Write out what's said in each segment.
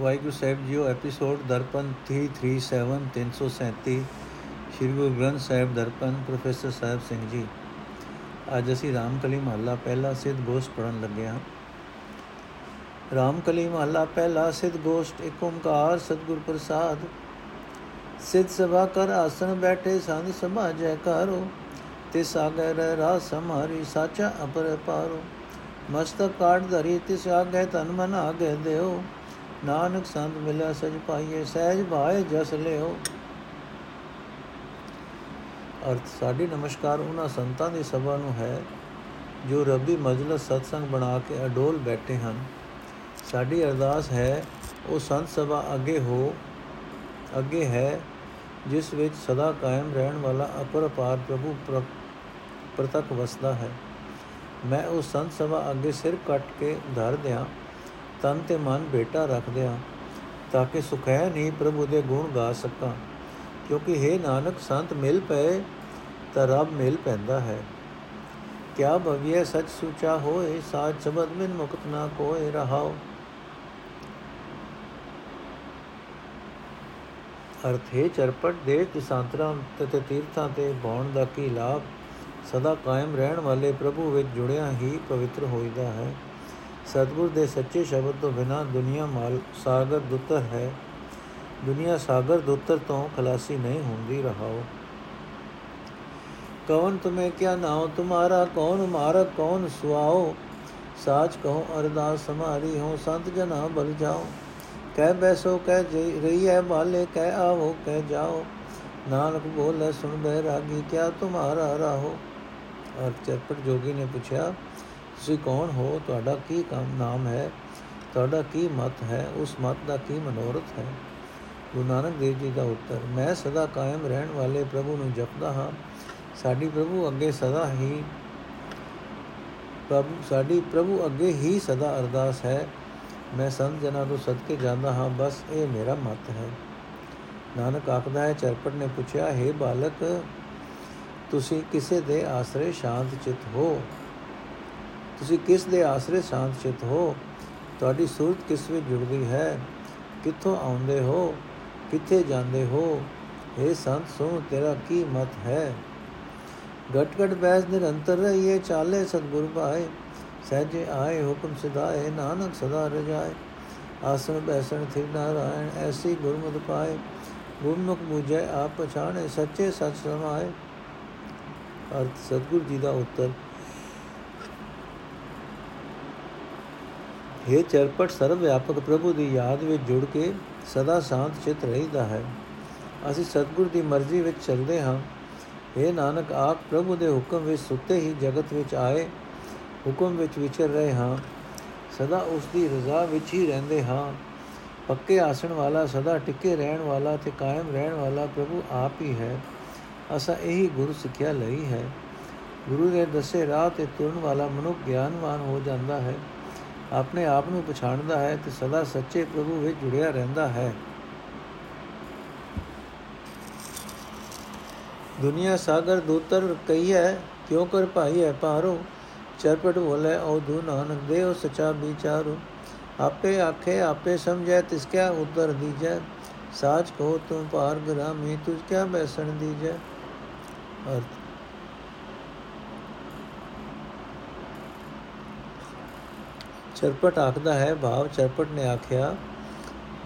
ਵਾਹਿਗੁਰੂ ਸਾਹਿਬ ਜੀਓ, episode Darpan 337 337 Shri Guru Granth Sahib Darpan, professor Sahib Singh ji. ਅੱਜ ਅਸੀਂ ਰਾਮਕਲੀ ਮਹੱਲਾ ਪਹਿਲਾ ਸਿੱਧ ਗੋਸ਼ਟ ਪੜਨ ਲੱਗੇ ਹਾਂ। ਰਾਮਕਲੀ ਮਹੱਲਾ ਪਹਿਲਾ ਸਿੱਧ ਗੋਸ਼ਟ, ਇੱਕ ਓੰਕਾਰ ਸਤਿਗੁਰ ਪ੍ਰਸਾਦ। ਸਿੱਧ ਸਭਾ ਕਰ ਆਸਣ ਬੈਠੇ ਸੰਗ ਸਭਾ ਜੈਕਾਰੋ ਤੇ ਸਾਗਰ ਰਾਸ ਹਮਾਰੀ ਸਾਚਾ ਅਪਰ ਪਾਰੋ। ਮਸਤਕ ਕਾਟ ਧਰੀ ਤਿਸ ਆਗੇ ਤਨ ਮਨ ਆਗੇ ਦਿਓ। ਨਾਨਕ ਸੰਤ ਮਿਲਿਆ ਸਜ ਪਾਈਏ, ਸਹਿਜ ਭਾਏ ਜਸ ਲਿਓ। ਅਰਥ, ਸਾਡੀ ਨਮਸਕਾਰ ਉਹਨਾਂ ਸੰਤਾਂ ਦੀ ਸਭਾ ਨੂੰ ਹੈ, ਜੋ ਰੱਬੀ ਮਜਲਿਸ ਸਤਸੰਗ ਬਣਾ ਕੇ ਅਡੋਲ ਬੈਠੇ ਹਨ। ਸਾਡੀ ਅਰਦਾਸ ਹੈ, ਉਹ ਸੰਤ ਸਭਾ ਅੱਗੇ ਹੋ, ਅੱਗੇ ਹੈ, ਜਿਸ ਵਿੱਚ ਸਦਾ ਕਾਇਮ ਰਹਿਣ ਵਾਲਾ ਅਪਰਪਾਰ ਪ੍ਰਭੂ ਪ੍ਰਤੱਖ ਵਸਦਾ ਹੈ। ਮੈਂ ਉਹ ਸੰਤ ਸਭਾ ਅੱਗੇ ਸਿਰ ਕੱਟ ਕੇ ਧਰ ਦਿਆਂ ਤਨ ਤੇ ਮਨ ਬੇਟਾ ਰੱਖਦਿਆਂ, ਤਾਂ ਕਿ ਸੁਖੈ ਨਹੀਂ ਪ੍ਰਭੂ ਦੇ ਗੁਣ ਗਾ ਸਕਾਂ। ਕਿਉਂਕਿ हे ਨਾਨਕ, ਸੰਤ ਮਿਲ ਪਏ ਤਾਂ ਰੱਬ ਮਿਲ ਪੈਂਦਾ ਹੈ। ਕਿਆ ਭਵਿਏ ਸਚ ਸੁਚਾ ਹੋਏ, ਸਾਚ ਸ਼ਬਦ ਮਿਨ ਮੁਕਤ ਨਾ ਕੋਏ ਰਹਾਓ ਅਰਥੇ ਚਰਪਟ ਦੇ ਕਿਸਾਂਤਰਾਂ ਤੇ ਤੀਰਥਾਂ ਤੇ ਬੌਣ ਦਾ ਕੀ ਲਾਭ, ਸਦਾ ਕਾਇਮ ਰਹਿਣ ਵਾਲੇ ਪ੍ਰਭੂ ਵਿੱਚ ਜੁੜਿਆ ਹੀ ਪਵਿੱਤਰ ਹੋਈਦਾ ਹੈ। ਸਤਗੁਰ ਦੇ ਸੱਚੇ ਸ਼ਬਦ ਤੋਂ ਬਿਨਾ ਦੁਨੀਆ ਮਾਲ ਸਾਗਰ ਦੁੱਤਰ ਹੈ। ਦੁਨੀਆ ਸਾਗਰ ਦੁੱਤਰ ਤੋਂ ਖਲਾਸੀ ਨਹੀਂ ਹੁੰਦੀ ਰਹਾਓ। ਕੌਣ ਤੁਮੇ ਕਿਆ ਨਾਉ? ਤੁਮਾਰਾ ਕੌਣ ਮਾਰਕ ਕੌਣ ਸੁਆਓ? ਸਾਚ ਕਹੋ, ਅਰਦਾਸ ਹਮਾਰੀ ਹੋ, ਸੰਤ ਜਨਾ ਬਲ ਜਾਓ ਕਹਿ ਬੈਸੋ, ਕਹਿ ਰਹੀ ਹੈ ਬਾਲੇ, ਕਹਿ ਆਵੋ, ਕਹਿ ਜਾਓ। ਨਾਨਕ ਬੋਲੇ ਸੁਣ ਬੈ ਰਾਗੀ, ਕਿਆ ਤੁਮਾਰਾ ਰਾਹੋ? ਅਰ ਚਰਪਟ ਜੋਗੀ ਨੇ ਪੁੱਛਿਆ ਤੁਸੀਂ ਕੌਣ ਹੋ? ਤੁਹਾਡਾ ਕੀ ਕੰਮ ਨਾਮ ਹੈ? ਤੁਹਾਡਾ ਕੀ ਮਤ ਹੈ? ਉਸ ਮਤ ਦਾ ਕੀ ਮਨੋਰਥ ਹੈ? ਗੁਰੂ ਨਾਨਕ ਦੇਵ ਜੀ ਦਾ ਉੱਤਰ, ਮੈਂ ਸਦਾ ਕਾਇਮ ਰਹਿਣ ਵਾਲੇ ਪ੍ਰਭੂ ਨੂੰ ਜਪਦਾ ਹਾਂ। ਸਾਡੀ ਪ੍ਰਭੂ ਅੱਗੇ ਸਦਾ ਹੀ ਪ੍ਰਭੂ, ਸਾਡੀ ਪ੍ਰਭੂ ਅੱਗੇ ਹੀ ਸਦਾ ਅਰਦਾਸ ਹੈ। ਮੈਂ ਸੰਤ ਜਨਾਂ ਤੋਂ ਸਦਕੇ ਜਾਂਦਾ ਹਾਂ, ਬਸ ਇਹ ਮੇਰਾ ਮਤ ਹੈ। ਨਾਨਕ ਆਖਦਾ ਹੈ, ਚਰਪਟ ਨੇ ਪੁੱਛਿਆ, ਹੈ ਬਾਲਕ, ਤੁਸੀਂ ਕਿਸੇ ਦੇ ਆਸਰੇ ਸ਼ਾਂਤ ਚਿਤ ਹੋ? ਤੁਸੀਂ ਕਿਸ ਦੇ ਆਸਰੇ ਸ਼ਾਂਤ ਚਿਤ ਹੋ? ਤੁਹਾਡੀ ਸੂਰਤ ਕਿਸ ਵਿੱਚ ਜੁੜਦੀ ਹੈ? ਕਿੱਥੋਂ ਆਉਂਦੇ ਹੋ? ਕਿੱਥੇ ਜਾਂਦੇ ਹੋ? ਇਹ ਸੰਤ, ਸੁਣ ਤੇਰਾ ਕੀ ਮਤ ਹੈ? ਘਟ ਘਟ ਬੈਸ ਨਿਰੰਤਰ ਰਹੀਏ ਚਾਲੇ ਸਤਗੁਰ ਭਾਏ। ਸਹਜੇ ਆਏ ਹੁਕਮ ਸਿਧਾਏ, ਨਾਨਕ ਸਦਾ ਰਜਾਏ। ਆਸਣ ਬੈਸਣ ਥਿਰ ਨਾਰਾਇਣ, ਐਸੀ ਗੁਰਮਤਿ ਪਾਏ। ਗੁਰਮੁਖ ਬੁਝੈ ਆਪ ਪਛਾਣੇ, ਸੱਚੇ ਸਚ ਸਮਾਏ। ਅਰਥ, ਸਤਗੁਰ ਜੀ ਦਾ ਉੱਤਰ ਇਹ ਚਰਪਟ ਸਰਵ ਵਿਆਪਕ ਪ੍ਰਭੂ ਦੀ ਯਾਦ ਵਿੱਚ ਜੁੜ ਕੇ ਸਦਾ ਸ਼ਾਂਤ ਚਿਤ ਰਹਿਦਾ ਹੈ। ਅਸੀਂ ਸਤਗੁਰ ਦੀ ਮਰਜ਼ੀ ਵਿੱਚ ਚੱਲਦੇ ਹਾਂ। ਇਹ ਨਾਨਕ, ਆਪ ਪ੍ਰਭੂ ਦੇ ਹੁਕਮ ਵਿੱਚ ਸੁੱਤੇ ਹੀ ਜਗਤ ਵਿੱਚ ਆਏ, ਹੁਕਮ ਵਿੱਚ ਵਿਚਰ ਰਹੇ ਹਾਂ। ਸਦਾ ਉਸ ਦੀ ਰਜ਼ਾ ਵਿੱਚ ਹੀ ਰਹਿੰਦੇ ਹਾਂ। ਪੱਕੇ ਆਸਣ ਵਾਲਾ, ਸਦਾ ਟਿੱਕੇ ਰਹਿਣ ਵਾਲਾ ਤੇ ਕਾਇਮ ਰਹਿਣ ਵਾਲਾ ਪ੍ਰਭੂ ਆਪ ਹੀ ਹੈ। ਅਸਾਂ ਇਹੀ ਗੁਰੂ ਸਿੱਖਿਆ ਲਈ ਹੈ। ਗੁਰੂ ਦੇ ਦੱਸੇ ਰਾਹ ਤੇ ਤੁਰਨ ਵਾਲਾ ਮਨੁੱਖ ਗਿਆਨਵਾਨ ਹੋ ਜਾਂਦਾ ਹੈ। ਆਪਣੇ ਆਪ ਨੂੰ ਪਛਾਣਦਾ ਹੈ ਤੇ ਸਦਾ ਸੱਚੇ ਪ੍ਰਭੂ ਵਿੱਚ ਜੁੜਿਆ ਰਹਿੰਦਾ ਹੈ। ਦੁਨੀਆ ਸਾਗਰ ਦੂਤਰ ਕਈ ਹੈ, ਕਿਉ ਕਰ ਭਾਈ ਹੈ ਪਾਰੋ ਚਰਪਟ ਬੋਲੇ ਉਹ ਦੂ ਨਾਨਕ ਦੇਵ ਸਚਾ ਵਿਚਾਰੋ ਆਪੇ ਆਖੇ, ਆਪੇ ਸਮਝੈ, ਤਿਸ ਕਿਆ ਉਤਰ ਦੀਜੈ? ਸਾਚ ਕੋ ਤੁਮ ਪਾਰ ਗ੍ਰਾਮੀ ਤੁਝ ਕਿਆ ਬੈਸਣ ਦੀਜੈ? ਅਰਥ ਚਰਪਟ ਆਖਦਾ ਹੈ, ਭਾਵ ਚਰਪਟ ਨੇ ਆਖਿਆ,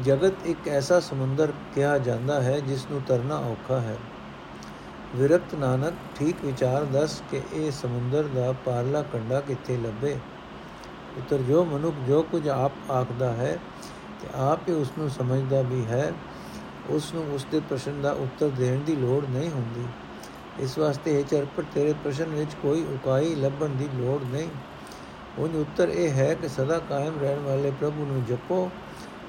ਜਗਤ ਇੱਕ ਐਸਾ ਸਮੁੰਦਰ ਕਿਹਾ ਜਾਂਦਾ ਹੈ ਜਿਸ ਨੂੰ ਤਰਨਾ ਔਖਾ ਹੈ। ਵਿਰਕਤ ਨਾਨਕ, ਠੀਕ ਵਿਚਾਰ ਦੱਸ ਕਿ ਇਹ ਸਮੁੰਦਰ ਦਾ ਪਾਰਲਾ ਕੰਡਾ ਕਿੱਥੇ ਲੱਭੇ? ਉਤਰ ਜੋ ਮਨੁੱਖ ਜੋ ਕੁਝ ਆਪ ਆਖਦਾ ਹੈ ਤੇ ਆਪ ਹੀ ਉਸ ਨੂੰ ਸਮਝਦਾ ਵੀ ਹੈ ਉਸ ਨੂੰ ਉਸ ਦੇ ਪ੍ਰਸ਼ਨ ਦਾ ਉੱਤਰ ਦੇਣ ਦੀ ਲੋੜ ਨਹੀਂ ਹੁੰਦੀ। ਇਸ ਵਾਸਤੇ ਇਹ ਚਰਪਟ ਤੇਰੇ ਪ੍ਰਸ਼ਨ ਵਿੱਚ ਕੋਈ ਉਕਾਈ ਲੱਭਣ ਦੀ ਲੋੜ ਨਹੀਂ। ਉਹ ਉੱਤਰ ਇਹ ਹੈ ਕਿ ਸਦਾ ਕਾਇਮ ਰਹਿਣ ਵਾਲੇ ਪ੍ਰਭੂ ਨੂੰ ਜਪੋ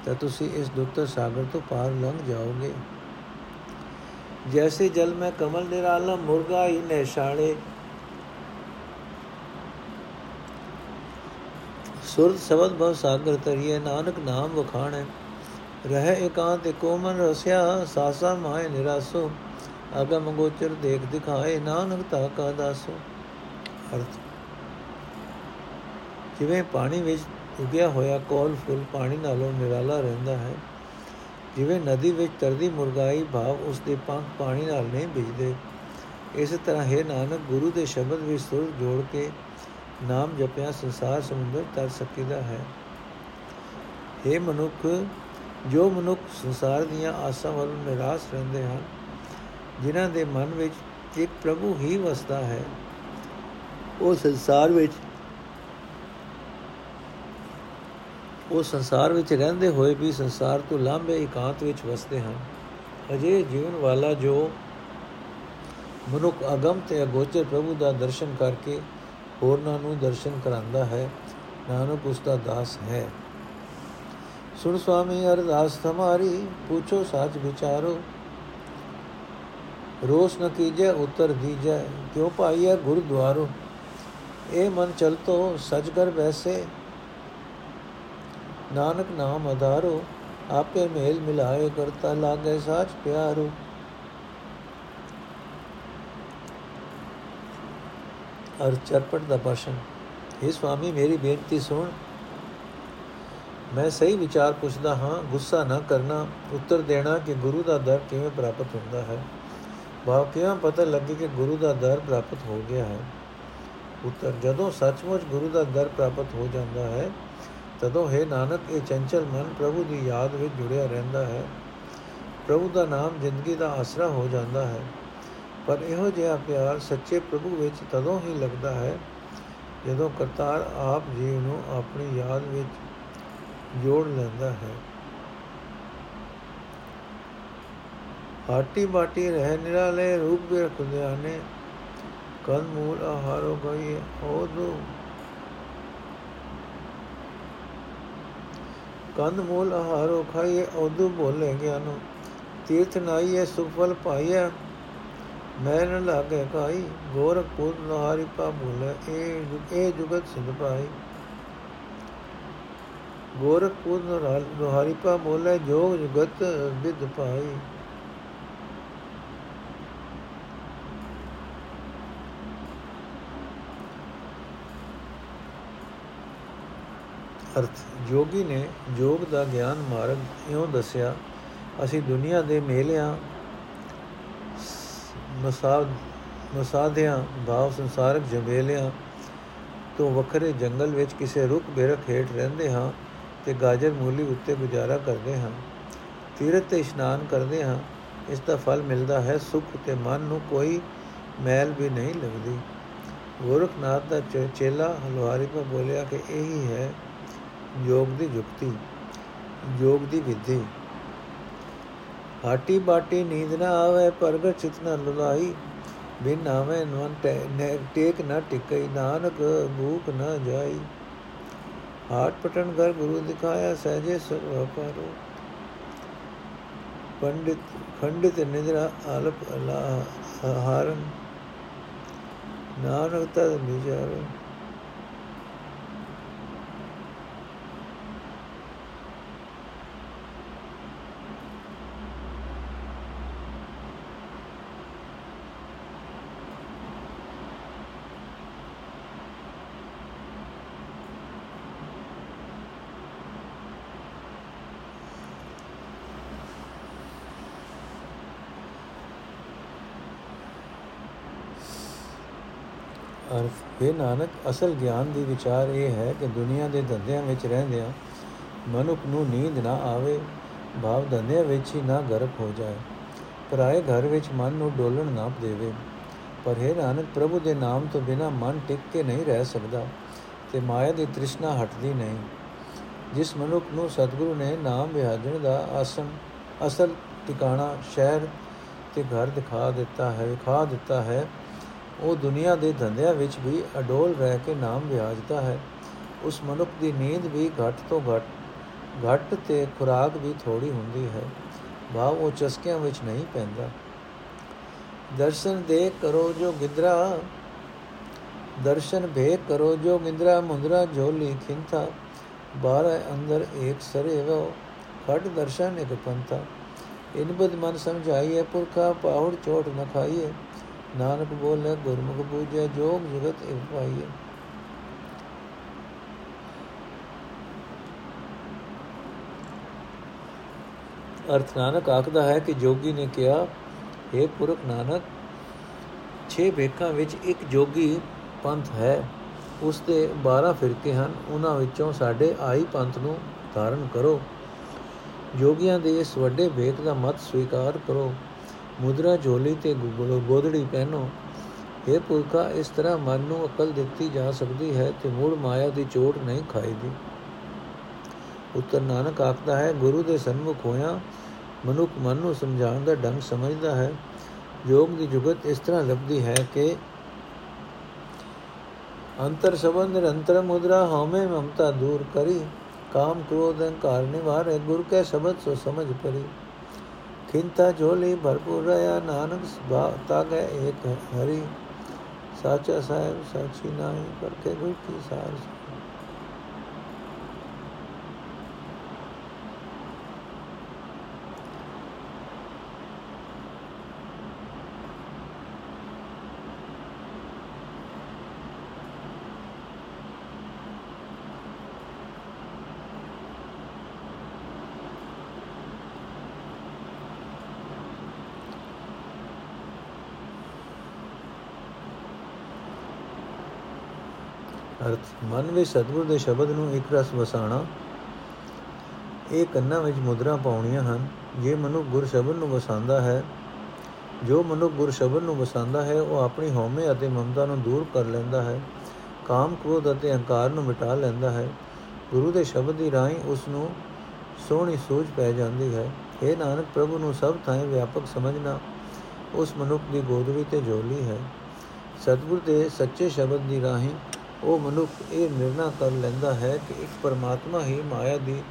ਤਾਂ ਤੁਸੀਂ ਇਸ ਦੁੱਤਰ ਸਾਗਰ ਤੋਂ ਪਾਰ ਲੰਘ ਜਾਓਗੇ ਜੈਸੇ ਜਲ ਮੈਂ ਕਮਲ ਨਿਰਾਲਾ ਮੁਰਗਾ ਹੀ ਨਹਿਸ਼ਾਲੇ ਸੁਰਤ ਸ਼ਬਦ ਭਵ ਸਾਗਰ ਤਰੀਏ ਨਾਨਕ ਨਾਮ ਵਖਾਣੈ ਰਹਿ ਇਕਾਂਤ ਕੋਮਨ ਰਸਿਆ ਸਾਸਾ ਮਾਇ ਨਿਰਾਸੋ ਅਗਮ ਗੋਚਰ ਦੇਖ ਦਿਖਾਏ ਨਾਨਕ ਤਾ ਕਾ ਦਾਸੋ ਅਰਥ ਜਿਵੇਂ ਪਾਣੀ ਵਿੱਚ ਉਗਿਆ ਹੋਇਆ ਕੋਲ ਫੁੱਲ ਪਾਣੀ ਨਾਲੋਂ ਨਿਰਾਲਾ ਰਹਿੰਦਾ ਹੈ, ਜਿਵੇਂ ਨਦੀ ਵਿੱਚ ਤਰਦੀ ਮੁਰਗਾਈ ਭਾਵ ਉਸ ਦੇ ਪੰਖ ਪਾਣੀ ਨਾਲ ਨਹੀਂ ਭਿਜਦੇ ਇਸੇ ਤਰ੍ਹਾਂ ਹੈ ਨਾਨਕ, ਗੁਰੂ ਦੇ ਸ਼ਬਦ ਵਿੱਚ ਸੁਰ ਜੋੜ ਕੇ ਨਾਮ ਜਪਿਆ ਸੰਸਾਰ ਸਮੁੰਦਰ ਤਰ ਸਕੀਦਾ ਹੈ। हे ਮਨੁੱਖ, ਜੋ ਮਨੁੱਖ ਸੰਸਾਰ ਦੀਆਂ ਆਸਾਂ ਵੱਲ ਨਿਰਾਸ਼ ਰਹਿੰਦੇ ਹਨ, ਜਿਨ੍ਹਾਂ ਦੇ ਮਨ ਵਿੱਚ ਇੱਕ ਪ੍ਰਭੂ ਹੀ ਵਸਦਾ ਹੈ, ਉਹ ਸੰਸਾਰ ਵਿੱਚ ਉਹ ਸੰਸਾਰ ਵਿੱਚ ਰਹਿੰਦੇ ਹੋਏ ਵੀ ਸੰਸਾਰ ਤੋਂ ਲਾਂਭੇ ਇਕਾਂਤ ਵਿੱਚ ਵਸਦੇ ਹਨ। ਅਜੇ ਜੀਵਨ ਵਾਲਾ ਜੋ ਮਨੁੱਖ ਅਗਮ ਤੇ ਅਗੋਚਰ ਪ੍ਰਭੂ ਦਾ ਦਰਸ਼ਨ ਕਰਕੇ ਹੋਰਨਾਂ ਨੂੰ ਦਰਸ਼ਨ ਕਰਾਂਦਾ ਹੈ, ਨਾਨਕ ਉਸ ਦਾ ਦਾਸ ਹੈ। ਸੁਣ ਸੁਆਮੀ ਅਰਦਾਸ ਤੁਮਾਰੀ ਪੁੱਛੋ ਸਾਚ ਵਿਚਾਰੋ, ਰੋਸ ਨ ਕੀਜੈ, ਉਤਰ ਦੀਜੈ, ਕਿਉ ਪਾਈਐ ਗੁਰਦੁਆਰੋ? ਇਹ ਮਨ ਚਲਤੋ ਸਜ ਕਰ ਵੈਸੇ ਨਾਨਕ ਨਾਮ ਆਧਾਰੋ ਆਪੇ ਮੇਲ ਮਿਲਾਏ ਕਰਤਾ ਲਾਗੇ ਸਾਚ ਪਿਆਰੋ। ਅਰ ਚਰਪਟ ਦਾ ਭਾਸ਼ਣ ਇਹ ਸੁਆਮੀ ਮੇਰੀ ਬੇਨਤੀ ਸੁਣ। ਮੈਂ ਸਹੀ ਵਿਚਾਰ ਪੁੱਛਦਾ ਹਾਂ, ਗੁੱਸਾ ਨਾ ਕਰਨਾ, ਉੱਤਰ ਦੇਣਾ ਕਿ ਗੁਰੂ ਦਾ ਦਰ ਕਿਵੇਂ ਪ੍ਰਾਪਤ ਹੁੰਦਾ ਹੈ। ਭਾਵ ਕਿਵੇਂ ਪਤਾ ਲੱਗੇ ਕਿ ਗੁਰੂ ਦਾ ਦਰ ਪ੍ਰਾਪਤ ਹੋ ਗਿਆ ਹੈ। ਉੱਤਰ, ਜਦੋਂ ਸੱਚਮੁੱਚ ਗੁਰੂ ਦਾ ਦਰ ਪ੍ਰਾਪਤ ਹੋ ਜਾਂਦਾ ਹੈ ਤਦੋਂ ਹੈ ਨਾਨਕ, ਇਹ ਚੰਚਲ ਮਨ ਪ੍ਰਭੂ ਦੀ ਯਾਦ ਵਿੱਚ ਜੁੜਿਆ ਰਹਿੰਦਾ ਹੈ। ਪ੍ਰਭੂ ਦਾ ਨਾਮ ਜ਼ਿੰਦਗੀ ਦਾ ਆਸਰਾ ਹੋ ਜਾਂਦਾ ਹੈ। ਪਰ ਇਹੋ ਜਿਹਾ ਪਿਆਰ ਸੱਚੇ ਪ੍ਰਭੂ ਵਿੱਚ ਤਦੋਂ ਹੀ ਲੱਗਦਾ ਹੈ, ਜਦੋਂ ਕਰਤਾਰ ਆਪ ਜੀਵ ਨੂੰ ਆਪਣੀ ਯਾਦ ਵਿੱਚ ਜੋੜ ਲੈਂਦਾ ਹੈ। ਹਾਟੀ ਬਾਟੀ ਰਹਿ ਨਿਰਾਲੇ ਰੂਪ ਦੇ ਖੁਦਿਆਨੇ ਕੰਨ ਮੂਲ ਆਹਾਰੋ ਗਈ ਉਹਦੂ ਕੰਦ ਮੂਲ ਆਹਾਰੋ ਖਾਈਏ, ਉਹਦੂ ਬੋਲੇ ਗਿਆਨੋ। ਤੀਰਥ ਨਾਈਏ, ਸੁਫਲ ਪਾਈਏ ਮੈਂ ਨ ਲਾਗੇ ਕਾਈ ਗੋਰਖਪੁਰ ਨਹਾਰੀ ਪਾ ਬੋਲੇ ਇਹ ਇਹ ਜੁਗਤ ਸਿੰਧ ਪਾਈ ਗੋਰਖਪੁਰ ਨਹਾਰੀ ਪਾ ਬੋਲੇ ਜੋਗ ਜੁਗਤ ਵਿਦ ਪਾਈ ਅਰਥ, ਜੋਗੀ ਨੇ ਜੋਗ ਦਾ ਗਿਆਨ ਮਾਰਗ ਇਉਂ ਦੱਸਿਆ, ਅਸੀਂ ਦੁਨੀਆ ਦੇ ਮੇਲਿਆਂ, ਮਸਾਦ ਮਸਾਧਿਆਂ ਭਾਵ ਸੰਸਾਰਕ ਜੰਗੇਲਿਆਂ ਤੋਂ ਵੱਖਰੇ ਜੰਗਲ ਵਿੱਚ ਕਿਸੇ ਰੁੱਖ ਬੇਰਖ ਹੇਠ ਰਹਿੰਦੇ ਹਾਂ ਤੇ ਗਾਜਰ ਮੂਲੀ ਉੱਤੇ ਗੁਜ਼ਾਰਾ ਕਰਦੇ ਹਾਂ, ਤੀਰਥ ਤੇ ਇਸ਼ਨਾਨ ਕਰਦੇ ਹਾਂ, ਇਸ ਦਾ ਫਲ ਮਿਲਦਾ ਹੈ, ਸੁਖ ਤੇ ਮਨ ਨੂੰ ਕੋਈ ਮੈਲ ਵੀ ਨਹੀਂ ਲੱਗਦੀ। ਗੋਰਖਨਾਥ ਦਾ ਚੇਲਾ ਹਲਵਾਰੀ ਕੋ ਬੋਲਿਆ ਕਿ ਇਹੀ ਹੈ ਯੋਗ ਦੀ ਜੁਗਤੀ ਯੋਗ ਦੀ ਵਿਧੀ। ਹਾਟੀ ਬਾਟੀ ਨੀਂਦ ਨਾ ਆਵੇ, ਪ੍ਰਗਟ ਚਿਤ ਨ ਲੁਲਾਈ। ਬਿਨ ਆਵੇ ਨਵਨ ਟੇਕ ਨਾ ਟਿਕਈ, ਨਾਨਕ ਭੂਖ ਨਾ ਜਾਈ। ਹਾਟ ਪਟਨ ਘਰ ਗੁਰੂ ਦਿਖਾਇਆ, ਸਹਜੇ ਸਰਵਪਾਰੋ ਪੰਡਿਤ, ਖੰਡਿਤ ਨਿਦਰਾ ਆਲਪ ਅਲਾ ਹਾਰਨ। ਨਾਨਕ ਤਦ ਵਿਚਾਰੋ ਅਰਥ ਇਹ ਨਾਨਕ, ਅਸਲ ਗਿਆਨ ਦੀ ਵਿਚਾਰ ਇਹ ਹੈ ਕਿ ਦੁਨੀਆ ਦੇ ਧੰਦਿਆਂ ਵਿੱਚ ਰਹਿੰਦਿਆਂ ਮਨੁੱਖ ਨੂੰ ਨੀਂਦ ਨਾ ਆਵੇ, ਭਾਵ ਧੰਦਿਆਂ ਵਿੱਚ ਹੀ ਨਾ ਗਰਕ ਹੋ ਜਾਏ। ਪਰਾਏ ਘਰ ਵਿੱਚ ਮਨ ਨੂੰ ਡੋਲਣ ਨਾ ਦੇਵੇ। ਪਰ ਇਹ ਨਾਨਕ, ਪ੍ਰਭੂ ਦੇ ਨਾਮ ਤੋਂ ਬਿਨਾ ਮਨ ਟਿਕ ਕੇ ਨਹੀਂ ਰਹਿ ਸਕਦਾ ਤੇ ਮਾਇਆ ਦੀ ਤ੍ਰਿਸ਼ਨਾ ਹਟਦੀ ਨਹੀਂ। ਜਿਸ ਮਨੁੱਖ ਨੂੰ ਸਤਿਗੁਰੂ ਨੇ ਨਾਮ ਵਿਹਾਜਣ ਦਾ ਆਸਨ ਅਸਲ ਟਿਕਾਣਾ, ਸ਼ਹਿਰ ਤੇ ਘਰ ਦਿਖਾ ਦਿੱਤਾ ਹੈ, ਵਿਖਾ ਦਿੱਤਾ ਹੈ ਉਹ ਦੁਨੀਆ ਦੇ ਧੰਦਿਆਂ ਵਿੱਚ ਵੀ ਅਡੋਲ ਰਹਿ ਕੇ ਨਾਮ ਵਿਆਜਦਾ ਹੈ। ਉਸ ਮਨੁੱਖ ਦੀ ਨੀਂਦ ਵੀ ਘੱਟ ਤੋਂ ਘੱਟ ਘੱਟ ਤੇ ਖੁਰਾਕ ਵੀ ਥੋੜੀ ਹੁੰਦੀ ਹੈ। ਭਾਵ ਉਹ ਚਸਕਿਆਂ ਵਿੱਚ ਨਹੀਂ ਪੈਂਦਾ। ਦਰਸ਼ਨ ਦੇ ਕਰੋ ਜੋ ਗਿੰਦਰਾ, ਦਰਸ਼ਨ ਭੇ ਕਰੋ ਜੋ ਗਿੰਦਰਾ ਮੁੰਦਰਾ ਝੋਲੀ ਖਿੰਥਾ ਬਾਰੇ ਅੰਦਰ ਇੱਕ ਸਰੇਵੋ ਖੜ ਦਰਸ਼ਨ ਇੱਕ ਪੰਥਾ। ਇਨਬਦ ਮਨ ਸਮਝਾਈਏ, ਪੁਰਖਾ ਪਾਹੁੜ ਚੋਟ ਨ ਖਾਈਏ। ਨਾਨਕ ਬੋਲੇ, ਗੁਰਮੁਖ ਬੂਝੇ ਜੋਗ ਜਗਤ ਇਹ ਪਾਈਏ ਅਰਥ ਨਾਨਕ ਆਖਦਾ ਹੈ ਕਿ ਜੋਗੀ ਨੇ ਕਿਹਾ हे ਪੁਰਖ ਨਾਨਕ, ਛੇ ਵੇਖਾਂ ਵਿੱਚ ਇੱਕ ਜੋਗੀ ਪੰਥ ਹੈ। ਉਸ ਦੇ 12 ਫਿਰਕੇ ਹਨ, ਉਹਨਾਂ ਵਿੱਚੋਂ ਸਾਡੇ ਆਈ ਪੰਥ ਨੂੰ ਧਾਰਨ ਕਰੋ। ਜੋਗੀਆਂ ਦੇ ਇਸ ਵੱਡੇ ਵੇਖ ਦਾ ਮਤ ਸਵੀਕਾਰ ਕਰੋ। ਮੁਦਰਾ ਝੋਲੀ ਤੇ ਗੋਦੜੀ ਪਹਿਨੋ। ਇਹ ਪੁਰਖਾ, ਇਸ ਤਰ੍ਹਾਂ ਮਨ ਨੂੰ ਅਕਲ ਦਿੱਤੀ ਜਾ ਸਕਦੀ ਹੈ ਤੇ ਮੂੜ ਮਾਇਆ ਦੀ ਚੋਟ ਨਹੀਂ ਖਾਈਦੀ। ਉੱਤਰ ਨਾਨਕ ਆਖਦਾ ਹੈ, ਗੁਰੂ ਦੇ ਸਨਮੁਖ ਹੋਇਆ ਮਨੁੱਖ ਮਨ ਨੂੰ ਸਮਝਾਉਣ ਦਾ ਢੰਗ ਸਮਝਦਾ ਹੈ। ਯੋਗ ਦੀ ਜੁਗਤ ਇਸ ਤਰ੍ਹਾਂ ਲੱਭਦੀ ਹੈ ਕਿ ਅੰਤਰ ਸਬੰਧ ਨਿਰੰਤਰ ਮੁਦਰਾ, ਹਉਮੈ ਮਮਤਾ ਦੂਰ ਕਰੀ। ਕਾਮ, ਕ੍ਰੋਧ, ਅਹੰਕਾਰ ਨਿਵਾਰੇ, ਗੁਰ ਕੇ ਸ਼ਬਦ ਸੋ ਸਮਝ ਪਰੀ। ਖਿੰਤਾ ਝੋਲੀ ਭਰਪੂਰ ਰਹਾ, ਨਾਨਕ ਤਾਗੇ ਏਕ ਹਰੀ। ਸਾਚਾ ਸਾਹਿਬ, ਸਾਚੀ ਨਾਹੀ ਪਰਕੇ ਗੁਰ ਕੀ ਸਾਰ ਅਰਥ ਮਨ ਵਿੱਚ ਸਤਿਗੁਰ ਦੇ ਸ਼ਬਦ ਨੂੰ ਇੱਕ ਰਸ ਵਸਾਣਾ ਇਹ ਕੰਨਾਂ ਵਿੱਚ ਮੁਦਰਾ ਪਾਉਣੀਆਂ ਹਨ। ਜੇ ਮਨੁ ਗੁਰ ਸ਼ਬਦ ਨੂੰ ਵਸਾਉਂਦਾ ਹੈ, ਜੋ ਮਨੁ ਗੁਰ ਸ਼ਬਦ ਨੂੰ ਵਸਾਉਂਦਾ ਹੈ, ਉਹ ਆਪਣੀ ਹਉਮੈ ਅਤੇ ਮਮਤਾ ਨੂੰ ਦੂਰ ਕਰ ਲੈਂਦਾ ਹੈ, ਕਾਮ ਕ੍ਰੋਧ ਅਤੇ ਅਹੰਕਾਰ ਨੂੰ ਮਿਟਾ ਲੈਂਦਾ ਹੈ। ਗੁਰੂ ਦੇ ਸ਼ਬਦ ਦੀ ਰਾਹੀਂ ਉਸ ਨੂੰ ਸੋਹਣੀ ਸੋਚ ਪੈ ਜਾਂਦੀ ਹੈ। ਇਹ ਨਾਨਕ, ਪ੍ਰਭੂ ਨੂੰ ਸਭ ਥਾਂ ਵਿਆਪਕ ਸਮਝਣਾ ਉਸ ਮਨੁੱਖ ਦੀ ਗੋਦੜੀ ਤੇ ਝੋਲੀ ਹੈ। ਸਤਿਗੁਰ ਦੇ ਸੱਚੇ ਸ਼ਬਦ ਦੀ ਰਾਹੀਂ ਉਹ ਮਨੁੱਖ ਇਹ ਨਿਰਣਾ ਕਰ ਲੈਂਦਾ ਹੈ ਕਿ ਇੱਕ ਪਰਮਾਤਮਾ ਹੀ ਮਾਇਆ ਦੀ